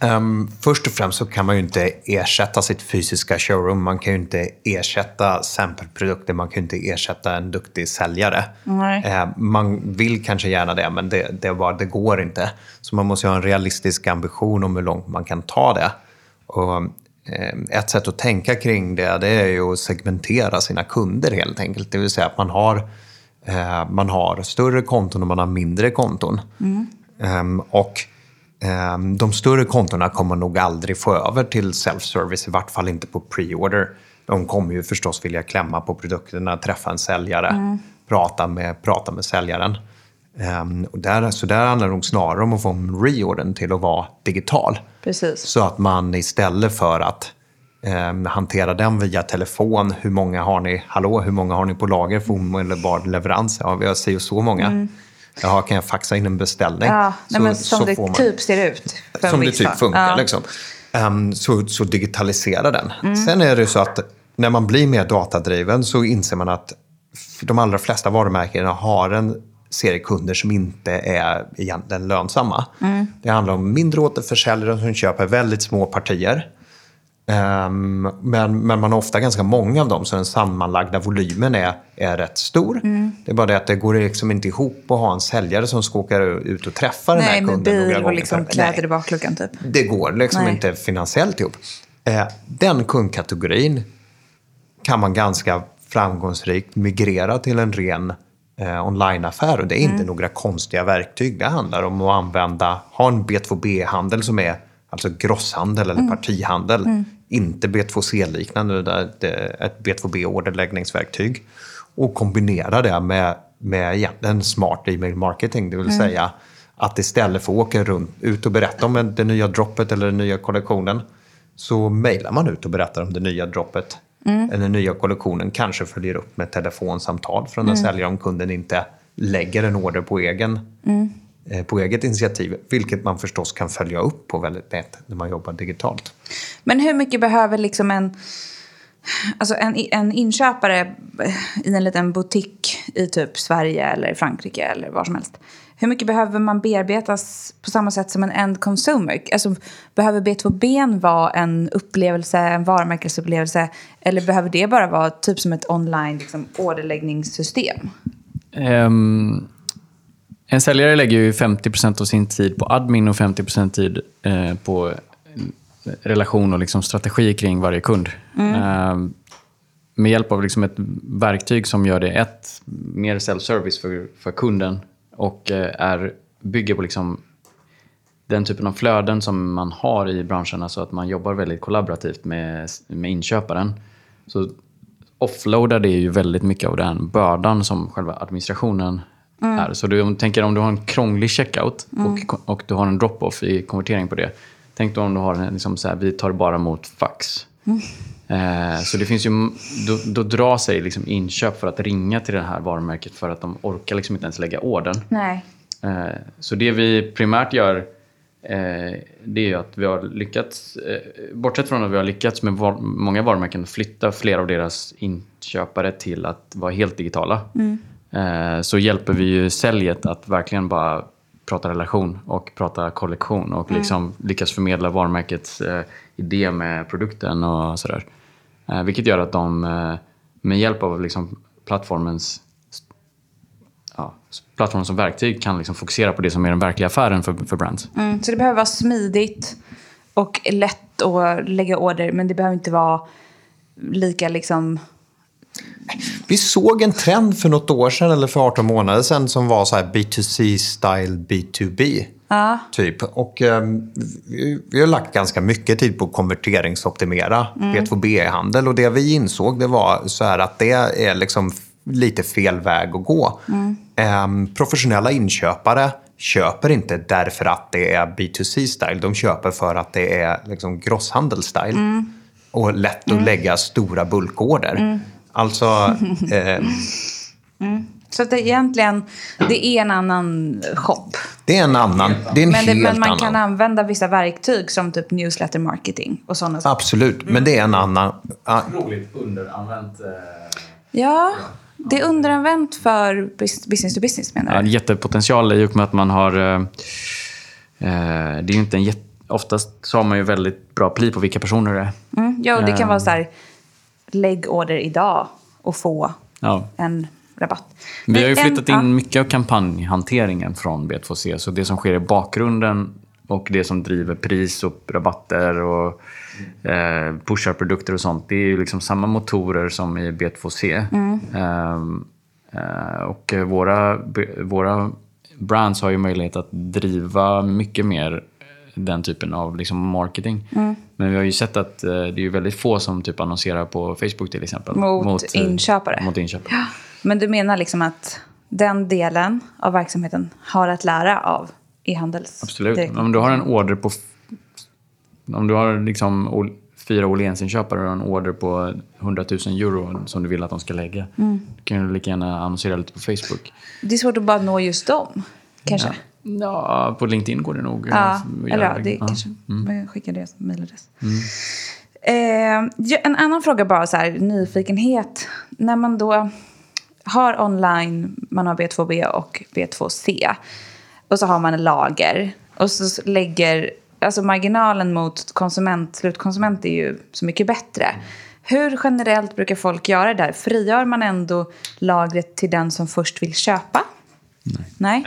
Ehm, först och främst så kan man ju inte ersätta sitt fysiska showroom. Man kan ju inte ersätta sampleprodukter. Man kan ju inte ersätta en duktig säljare. Nej. Ehm, man vill kanske gärna det, men det, det, bara, det går inte. Så man måste ha en realistisk ambition om hur långt man kan ta det. Och, ett sätt att tänka kring det, det är ju att segmentera sina kunder helt enkelt. Det vill säga att man har Eh, man har större konton och man har mindre konton. Ehm, och ehm, de större kontona kommer nog aldrig få över till self-service, i vart fall inte på pre-order. De kommer ju förstås vilja klämma på produkterna, träffa en säljare, prata, med, prata med säljaren. Ehm, och där, så där handlar det nog snarare om att få reordern till att vara digital. Precis. Så att man istället för att eh, hantera den via telefon, hur många har ni, hallå, hur många har ni på lager för omedelbar leverans? Ja, vi har si och så många. Jaha, kan jag faxa in en beställning? Mm. Ja, nej, Så- men som så det man- typ ser ut. som det typ funkar. Ja. Liksom. Ehm, så, så digitalisera den. Mm. Sen är det så att när man blir mer datadriven så inser man att de allra flesta varumärkena har en serie kunder som inte är egentligen lönsamma. Mm. Det handlar om mindre återförsäljare som köper väldigt små partier. Ehm, men, men man har ofta ganska många av dem, så den sammanlagda volymen är, är rätt stor. Mm. Det är bara det att det går liksom inte ihop att ha en säljare som ska åka ut och träffa den här Nej, kunden några bil och gånger liksom kläder Nej. i bakluckan typ. Det går liksom Nej. inte finansiellt ihop. Eh, den kundkategorin kan man ganska framgångsrikt migrera till en ren eh, onlineaffär. Och det är inte Mm. några konstiga verktyg. Det handlar om att använda, ha en B2B-handel som är alltså grosshandel Mm. eller partihandel. Inte B2C-liknande, där det är ett B2B-orderläggningsverktyg. Och kombinera det med, med egentligen smart e-mail marketing, det vill Mm. säga att istället för att åka runt, ut och berätta om det nya droppet eller den nya kollektionen så mejlar man ut och berättar om det nya droppet eller den nya kollektionen. Kanske följer upp med telefonsamtal från en säljare om kunden inte lägger en order på, egen, eh, på eget initiativ. Vilket man förstås kan följa upp på väldigt lätt när man jobbar digitalt. Men hur mycket behöver liksom en, alltså en, en inköpare i en liten butik i typ Sverige eller Frankrike eller var som helst. Hur mycket behöver man bearbetas på samma sätt som en end consumer? Alltså, behöver B2B vara en upplevelse, en varumärkesupplevelse? Eller behöver det bara vara typ som ett online liksom, orderläggningssystem? Ehm, en säljare lägger ju 50% av sin tid på admin och 50% tid eh, på relation och liksom strategi kring varje kund. Ehm, med hjälp av liksom ett verktyg som gör det ett, mer self-service för, för kunden och eh, är, bygger på liksom den typen av flöden som man har i branschen, alltså att man jobbar väldigt kollaborativt med, med inköparen. Så offloadar det ju väldigt mycket av den bördan som själva administrationen är. Så du om tänker om du har en krånglig checkout och, och du har en drop-off i konvertering på det. Tänk då om du har en, liksom så här, vi tar bara emot fax. Eh, så det finns ju, då, då drar sig liksom inköp för att ringa till det här varumärket för att de orkar liksom inte ens lägga ordern. Nej. Eh, Så det vi primärt gör eh, det är att vi har lyckats, eh, bortsett från att vi har lyckats med var, många varumärken flytta flera av deras inköpare till att vara helt digitala. Eh, Så hjälper vi ju säljet att verkligen bara prata relation och prata kollektion och liksom lyckas förmedla varumärkets eh, idé med produkten och sådär. Eh, Vilket gör att de eh, med hjälp av liksom plattformens ja, plattformen som verktyg kan liksom fokusera på det som är den verkliga affären för, för brands. Mm, så det behöver vara smidigt och lätt att lägga order, men det behöver inte vara lika liksom... Vi såg en trend för något år sedan, eller för 18 månader sedan, som var så här B2C style B2B. Typ. Och ehm, vi, har lagt ganska mycket tid på att konverteringsoptimera B2B-handel. Och det vi insåg det var så här att det är liksom lite fel väg att gå. Ehm, professionella inköpare köper inte därför att det är B2C-style. De köper för att det är liksom grosshandel-style. Och lätt att lägga stora bulkorder. Alltså, (laughs) eh, Så att det egentligen, det är en annan shop. det är en annan, det är en Men, det, helt men man annan. kan använda vissa verktyg som typ newsletter marketing och sådana saker. Absolut, men det är en annan... ah, Otroligt underanvänt. Ja, det är underanvänt för bus- business to business menar Ja, du? en jättepotential i och med att man har... Eh, eh, det är ju inte en jätte, Oftast så har man ju väldigt bra pli på vilka personer det är. Mm, ja, och det kan vara så här, lägg order idag och få Ja. en rabatt. Vi har ju flyttat in ja. mycket av kampanjhanteringen från B2C. Så det som sker i bakgrunden och det som driver pris och rabatter och eh, pushar produkter och sånt. Det är ju liksom samma motorer som i B2C. Mm. Ehm, Eh, och eh, våra, våra brands har ju möjlighet att driva mycket mer den typen av liksom marketing. Men vi har ju sett att eh, det är väldigt få som typ annonserar på Facebook till exempel. Mot eh, inköpare. Mot inköpare. Men du menar liksom att den delen av verksamheten har att lära av e-handels... Absolut. Om du har en order på... Om du har liksom fyra Åhlénsinköpare och en order på 100 000 euro som du vill att de ska lägga. Mm. Då kan du lika gärna annonsera lite på Facebook. Det är svårt att bara nå just dem, kanske. Ja, på LinkedIn går det nog. Ja, eller ja, det Ja. kanske. Men Skicka deras mejladress. Eh, ja, en annan fråga bara, så här, nyfikenhet. När man då har online, man har B2B och B2C. Och så har man lager. Och så lägger, alltså marginalen mot konsument, slutkonsument är ju så mycket bättre. Hur generellt brukar folk göra det där? Frigör man ändå lagret till den som först vill köpa? Nej.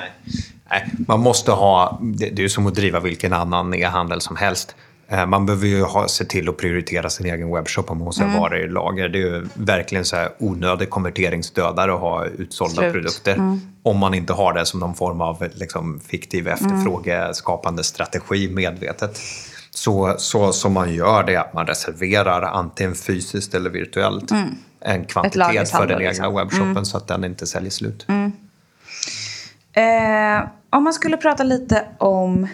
Nej, man måste ha, det är som att driva vilken annan e-handel som helst. Eh, Man behöver ju ha, se till att prioritera sin egen webbshop om man måste ha varor i lager. Det är ju verkligen så här onödig konverteringsdödare att ha utsålda Slut. produkter. Om man inte har det som någon form av liksom, fiktiv efterfrågeskapande strategi medvetet. Så, så som man gör det är att man reserverar antingen fysiskt eller virtuellt en kvantitet för den egna liksom. webbshoppen så att den inte säljer slut. Eh, om man skulle prata lite om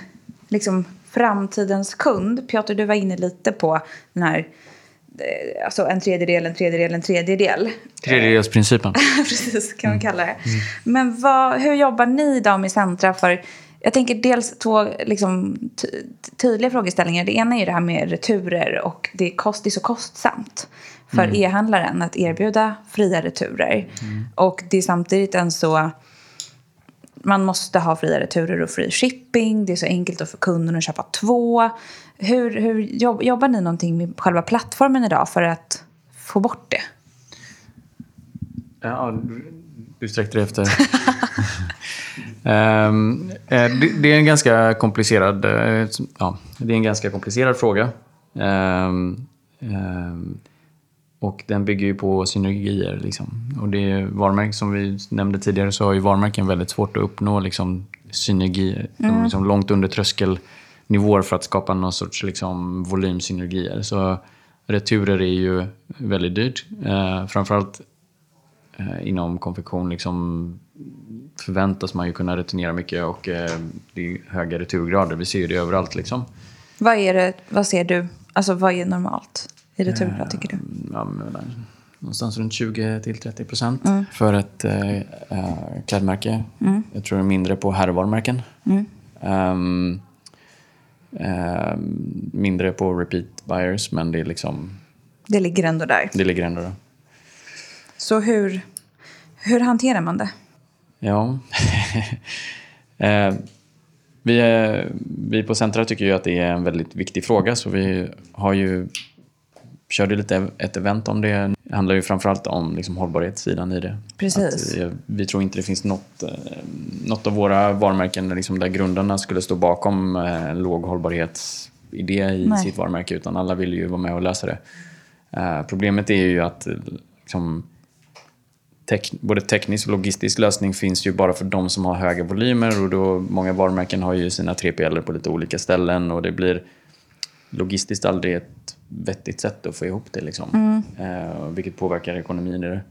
liksom, framtidens kund. Piotr, du var inne lite på den här, eh, alltså en tredjedel, en tredjedel, en tredjedel. Tredjedelsprincipen. (laughs) Precis, kan man kalla det. Men vad, hur jobbar ni då med Centra för... Jag tänker dels två liksom, ty tydliga frågeställningar. Det ena är det här med returer och det är, kost, det är så kostsamt för e-handlaren att erbjuda fria returer. Och det är samtidigt en så... Man måste ha fria returer och fri shipping. Det är så enkelt att för kunden att köpa två. Hur, hur jobb, jobbar ni någonting med själva plattformen idag för att få bort det? Ja, du- sträckte dig efter. um, (laughs) det, det är en ganska komplicerad, eh, ja, det är en ganska komplicerad fråga. Um, um, och den bygger ju på synergier. Liksom. Och det är varumärken, som vi nämnde tidigare, så har ju varumärken väldigt svårt att uppnå liksom, synergier. Är liksom långt under tröskelnivåer för att skapa någon sorts liksom, volymsynergier. Så returer är ju väldigt dyrt. Eh, framförallt eh, inom konfektion liksom förväntas man ju kunna returnera mycket och eh, det är höga returgrader. Vi ser ju det överallt. Liksom. Vad, är det, vad ser du? Alltså vad är normalt i returgrad tycker du? Ja, men, någonstans runt 20-30 procent för ett eh, eh, klädmärke. Jag tror det är mindre på herrvarumärken. Ehm, ehm, mindre på repeat buyers, men det, är liksom, Det ligger ändå där. det ligger ändå där. Så hur, hur hanterar man det? Ja. (laughs) eh, vi, är, vi på Centra tycker ju att det är en väldigt viktig fråga så vi har ju körde lite ett event om det. Det handlar ju framförallt om liksom hållbarhetssidan i det. Precis. Att, eh, vi tror inte det finns något, eh, något av våra varumärken liksom där grundarna skulle stå bakom eh, en låg hållbarhetsidé i Nej. sitt varumärke utan alla vill ju vara med och lösa det. Problemet är ju att liksom, tek, både teknisk och logistisk lösning finns ju bara för de som har höga volymer och då många varumärken har ju sina 3PL på lite olika ställen och det blir logistiskt aldrig ett vettigt sätt att få ihop det liksom. Eh, vilket påverkar ekonomin i det.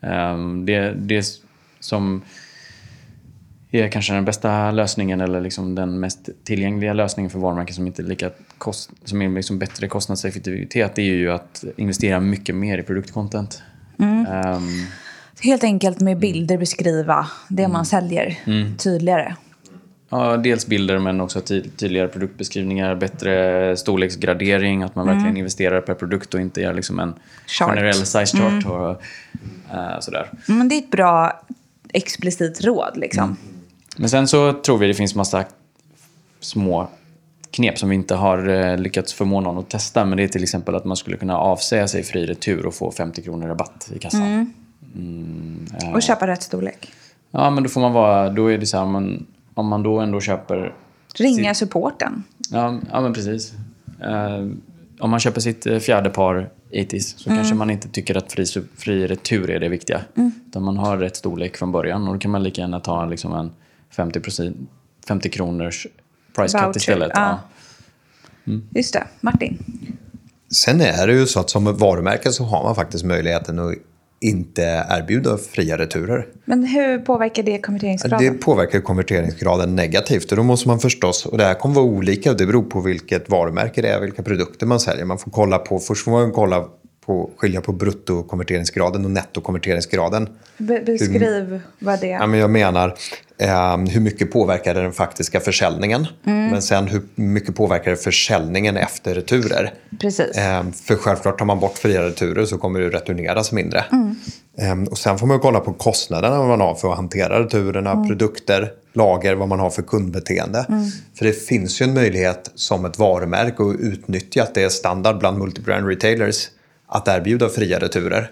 Eh, det. Det som är kanske den bästa lösningen eller liksom den mest tillgängliga lösningen för varumärken som inte lika kost, som är liksom bättre kostnadseffektivitet det är ju att investera mycket mer i produktcontent. Ehm, Helt enkelt med bilder beskriva det man säljer tydligare. Ja, dels bilder men också ty- tydligare produktbeskrivningar, bättre storleksgradering, att man verkligen investerar per produkt och inte gör liksom en Chart. generell size chart. Och, eh, sådär. Men det är ett bra explicit råd liksom. Men sen så tror vi det finns massa små knep som vi inte har eh, lyckats förmå någon att testa. Men det är till exempel att man skulle kunna avsäga sig fri retur och få 50 kronor rabatt i kassan. Mm, eh, Och köpa rätt storlek. Ja, men då får man vara, då är det så här, man, om man då ändå köper Ringa Sitt- supporten. Ja, ja men precis. Eh, om man köper sitt eh, fjärde par 80s så kanske man inte tycker att fri, fri retur är det viktiga. Utan man har rätt storlek från början och då kan man lika gärna ta liksom en 50, 50 kronors price cut istället. ja. Ja. Just det. Martin? Sen är det ju så att som varumärke så har man faktiskt möjligheten att inte erbjuda fria returer. Men hur påverkar det konverteringsgraden? Det påverkar konverteringsgraden negativt och då måste man förstås, och det här kommer vara olika, det beror på vilket varumärke det är, vilka produkter man säljer. Man får kolla på, först får man kolla på, skilja på bruttokonverteringsgraden och nettokonverteringsgraden. Be- beskriv vad det Ja, är. men jag menar, eh, hur mycket påverkar det den faktiska försäljningen? Men sen hur mycket påverkar det försäljningen efter returer? Precis. Eh, för självklart tar man bort fria returer så kommer det returneras mindre. Eh, och sen får man kolla på kostnaderna man har för att hantera returerna, produkter, lager, vad man har för kundbeteende. För det finns ju en möjlighet som ett varumärke att utnyttja att det är standard bland multibrand retailers att erbjuda fria returer.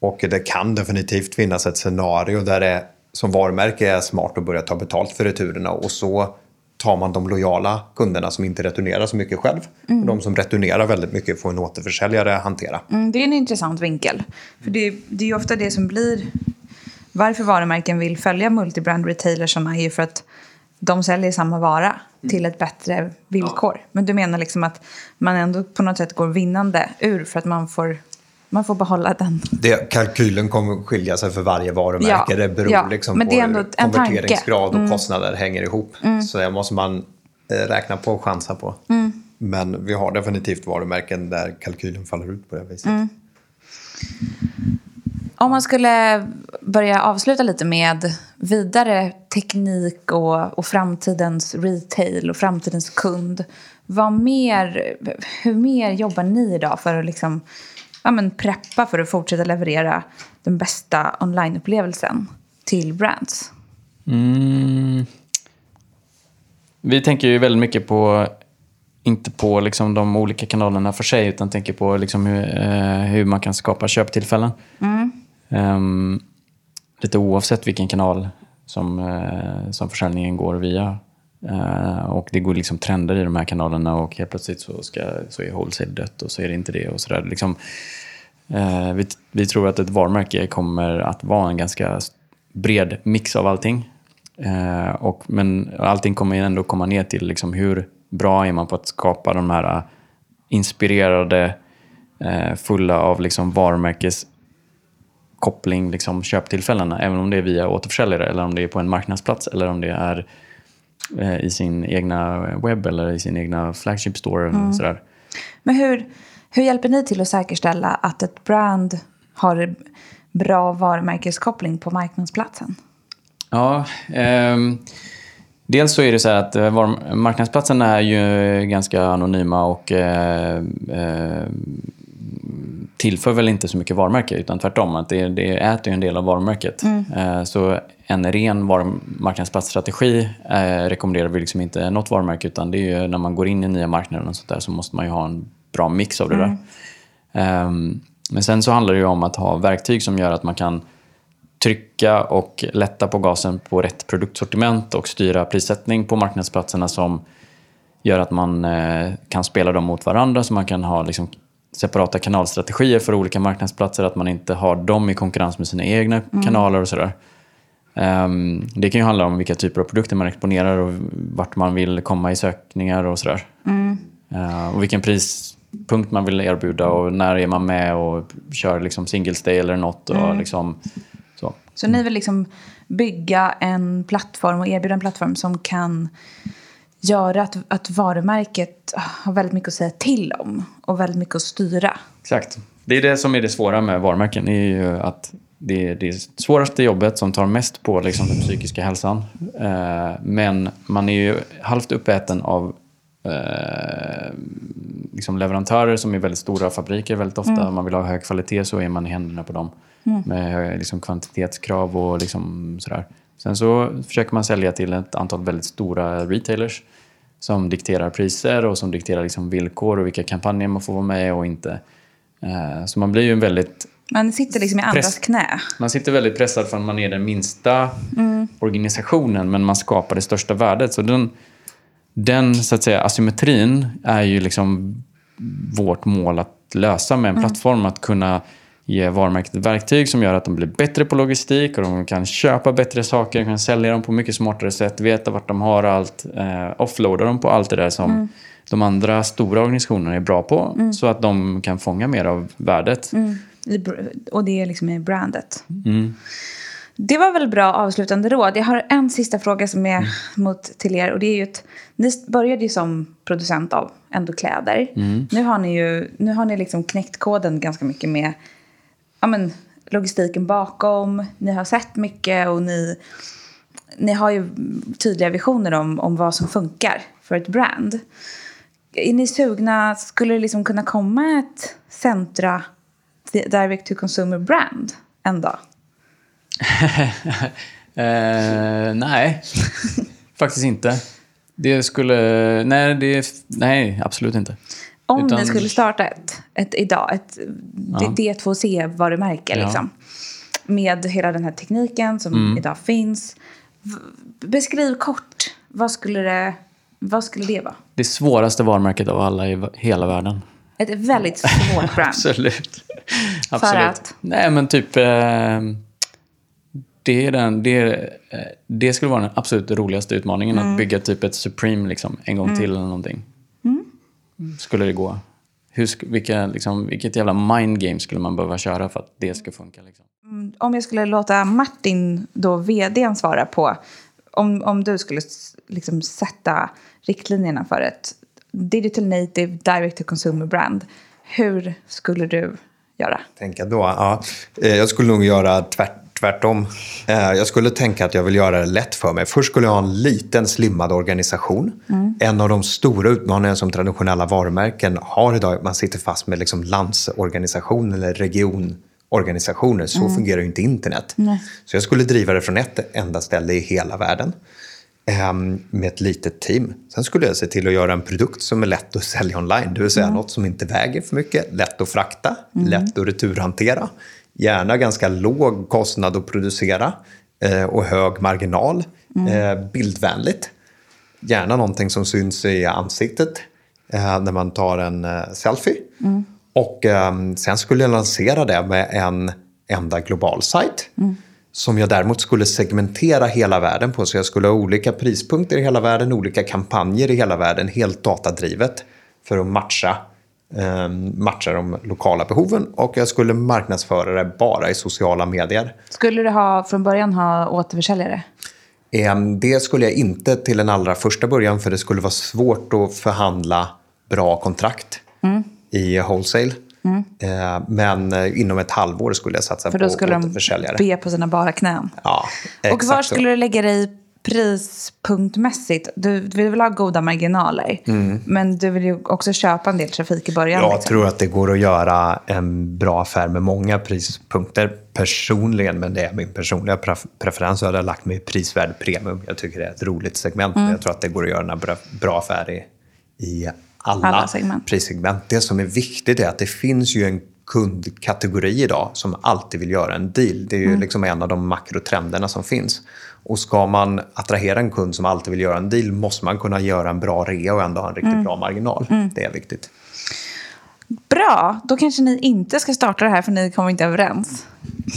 Och det kan definitivt finnas ett scenario där det som varumärke är smart att börja ta betalt för returerna och så tar man de lojala kunderna som inte returnerar så mycket själv. Och de som returnerar väldigt mycket får en återförsäljare hantera. Mm, det är en intressant vinkel. För det, det är ju ofta det som blir... Varför varumärken vill följa multibrand retailersarna är ju för att de säljer samma vara till ett bättre villkor. Men du menar liksom att man ändå på något sätt går vinnande ur för att man får, man får behålla den. Det, kalkylen kommer skilja sig för varje varumärke. Ja, det beror ja, liksom men på det är ändå hur en tanke. Mm. konverteringsgrad och kostnader hänger ihop. Så det måste man eh, räkna på och chansa på. Mm. Men vi har definitivt varumärken där kalkylen faller ut på det viset. Mm. Om man skulle börja avsluta lite med vidare teknik och, och framtidens retail och framtidens kund. Vad mer, hur mer jobbar ni idag för att liksom, ja, men preppa för att fortsätta leverera den bästa onlineupplevelsen till brands? Mm. Vi tänker ju väldigt mycket på, inte på liksom de olika kanalerna för sig, utan tänker på liksom hur, eh, hur man kan skapa köptillfällen. Ehm, lite oavsett vilken kanal som, eh, som försäljningen går via. Eh, och det går liksom trender i de här kanalerna och helt plötsligt så, ska, så är wholesale dött och så är det inte det. och så där. Liksom, eh, vi, vi tror att ett varumärke kommer att vara en ganska bred mix av allting. Eh, och, men allting kommer ju ändå komma ner till liksom hur bra är man på att skapa de här eh, inspirerade, eh, fulla av liksom varumärkes koppling, liksom köptillfällena. Även om det är via återförsäljare eller om det är på en marknadsplats eller om det är eh, i sin egna webb eller i sin egna flagship store. Eller sådär. Men hur, hur hjälper ni till att säkerställa att ett brand har bra varumärkeskoppling på marknadsplatsen? Ja, ehm, dels så är det så här att eh, var- marknadsplatserna är ju ganska anonyma och eh, eh, tillför väl inte så mycket varumärke utan tvärtom. Att det, det äter ju en del av varumärket. Eh, så en ren var- marknadsplatsstrategi eh, rekommenderar vi liksom inte något varumärke utan det är när man går in i nya marknader och sånt där så måste man ju ha en bra mix av det där. Ehm, men sen så handlar det om att ha verktyg som gör att man kan trycka och lätta på gasen på rätt produktsortiment och styra prissättning på marknadsplatserna som gör att man eh, kan spela dem mot varandra så man kan ha liksom, separata kanalstrategier för olika marknadsplatser, att man inte har dem i konkurrens med sina egna kanaler och sådär. Ehm, det kan ju handla om vilka typer av produkter man exponerar och vart man vill komma i sökningar och sådär. Eh, och vilken prispunkt man vill erbjuda och när är man med och kör liksom single stay eller något. Och liksom, så. Så ni vill liksom bygga en plattform och erbjuda en plattform som kan göra att, att varumärket har väldigt mycket att säga till om och väldigt mycket att styra. Exakt. Det är det som är det svåra med varumärken. Är ju att det är det svåraste jobbet som tar mest på liksom, den psykiska hälsan. Eh, men man är ju halvt uppäten av eh, liksom leverantörer som är väldigt stora fabriker väldigt ofta. Om man vill ha hög kvalitet så är man i händerna på dem. Med hö- liksom, kvantitetskrav och liksom, sådär. Sen så försöker man sälja till ett antal väldigt stora retailers som dikterar priser och som dikterar liksom villkor och vilka kampanjer man får vara med och inte. Eh, Så man blir ju en väldigt... Man sitter liksom i andras Press- knä. Man sitter väldigt pressad för att man är den minsta organisationen men man skapar det största värdet. Så den, den så att säga, asymmetrin är ju liksom vårt mål att lösa med en Mm. plattform. Att kunna ge varumärket verktyg som gör att de blir bättre på logistik och de kan köpa bättre saker, kan sälja dem på mycket smartare sätt, veta vart de har allt, eh, offloada dem på allt det där som Mm. de andra stora organisationerna är bra på. Så att de kan fånga mer av värdet. Mm. Och det är liksom i brandet. Mm. Det var väl bra avslutande råd. Jag har en sista fråga som är mot till er. Och det är ju att ni började ju som producent av ändå kläder. Nu har ni ju nu har ni liksom knäckt koden ganska mycket med ja, men, logistiken bakom. Ni har sett mycket och ni, ni har ju tydliga visioner om, om vad som funkar för ett brand. Är ni sugna, skulle det liksom kunna komma ett Centra direct to consumer brand en dag? (laughs) Eh, nej, (laughs) faktiskt inte. Det skulle... Nej, det, nej absolut inte. Om Utan- ni skulle starta ett, ett idag, ett D2C-varumärke Ja. liksom. Med hela den här tekniken som Mm. idag finns. Beskriv kort, vad skulle det, vad skulle det vara? Det svåraste varumärket av alla i hela världen. Ett väldigt svårt brand. (laughs) Absolut. Absolut. att? Nej, men typ... Eh, det, är den, det, eh, det skulle vara den absolut roligaste utmaningen. Mm. Att bygga typ ett Supreme liksom, en gång till eller någonting. Mm. Skulle det gå. Hur, vilka, liksom, vilket jävla mind game skulle man behöva köra för att det ska funka? Liksom? Om jag skulle låta Martin, då vdn, svara på om, om du skulle liksom sätta riktlinjerna för ett digital native direct to consumer brand. Hur skulle du göra? tänka då? Ja, eh, jag skulle nog göra tvärt, tvärtom. Eh, Jag skulle tänka att jag vill göra det lätt för mig. Först skulle jag ha en liten slimmad organisation. En av de stora utmaningarna som traditionella varumärken har idag är att man sitter fast med liksom landsorganisation eller regionorganisationer. Så fungerar ju inte internet. Så jag skulle driva det från ett enda ställe i hela världen. Ehm, Med ett litet team. Sen skulle jag se till att göra en produkt som är lätt att sälja online. Det vill säga något som inte väger för mycket, lätt att frakta, lätt att returhantera. Gärna ganska låg kostnad att producera eh, och hög marginal. Eh, bildvänligt. Gärna någonting som syns i ansiktet eh, när man tar en selfie. Och eh, sen skulle jag lansera det med en enda global sajt. Som jag däremot skulle segmentera hela världen på. Så jag skulle ha olika prispunkter i hela världen, olika kampanjer i hela världen, helt datadrivet. För att matcha, eh, matcha de lokala behoven. Och jag skulle marknadsföra det bara i sociala medier. Skulle du ha, från början ha återförsäljare? Em, Det skulle jag inte till en allra första början för det skulle vara svårt att förhandla bra kontrakt i wholesale. Eh, Men eh, inom ett halvår skulle jag satsa För på då skulle de återförsäljare. be på sina bara knän. Ja, Och exakt var så. skulle du lägga dig prispunktmässigt? Du vill väl ha goda marginaler? Men du vill ju också köpa en del trafik i början. Jag liksom. tror att det går att göra en bra affär med många prispunkter personligen, men det är min personliga pref- preferens. Så hade jag lagt mig i prisvärd premium. Jag tycker det är ett roligt segment, Mm. men jag tror att det går att göra en bra, bra affär i, i alla, Alla segment. prissegment. Det som är viktigt är att det finns ju en kundkategori idag som alltid vill göra en deal. Det är ju Mm. liksom en av de makrotrenderna som finns. Och ska man attrahera en kund som alltid vill göra en deal måste man kunna göra en bra rea och ändå ha en riktigt Mm. bra marginal. Det är viktigt. Bra, då kanske ni inte ska starta det här för ni kommer inte överens.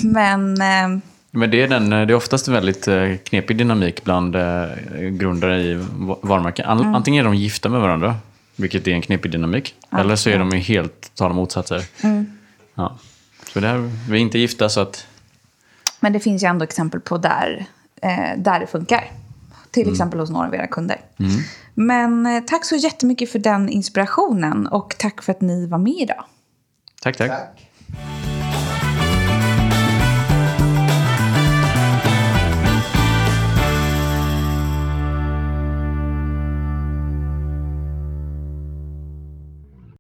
Men eh, Men det är, den, det är oftast en väldigt eh, knepig dynamik bland eh, grundare i va- varumärken. An- Mm. Antingen är de gifta med varandra, vilket är en knepig dynamik. eller så är de ju helt totala motsatser. Mm. Ja. Så det här, vi är inte gifta så att... Men det finns ju ändå exempel på där, eh, där det funkar. Till exempel hos några av era kunder. Men eh, tack så jättemycket för den inspirationen och tack för att ni var med idag. Tack, tack. Tack.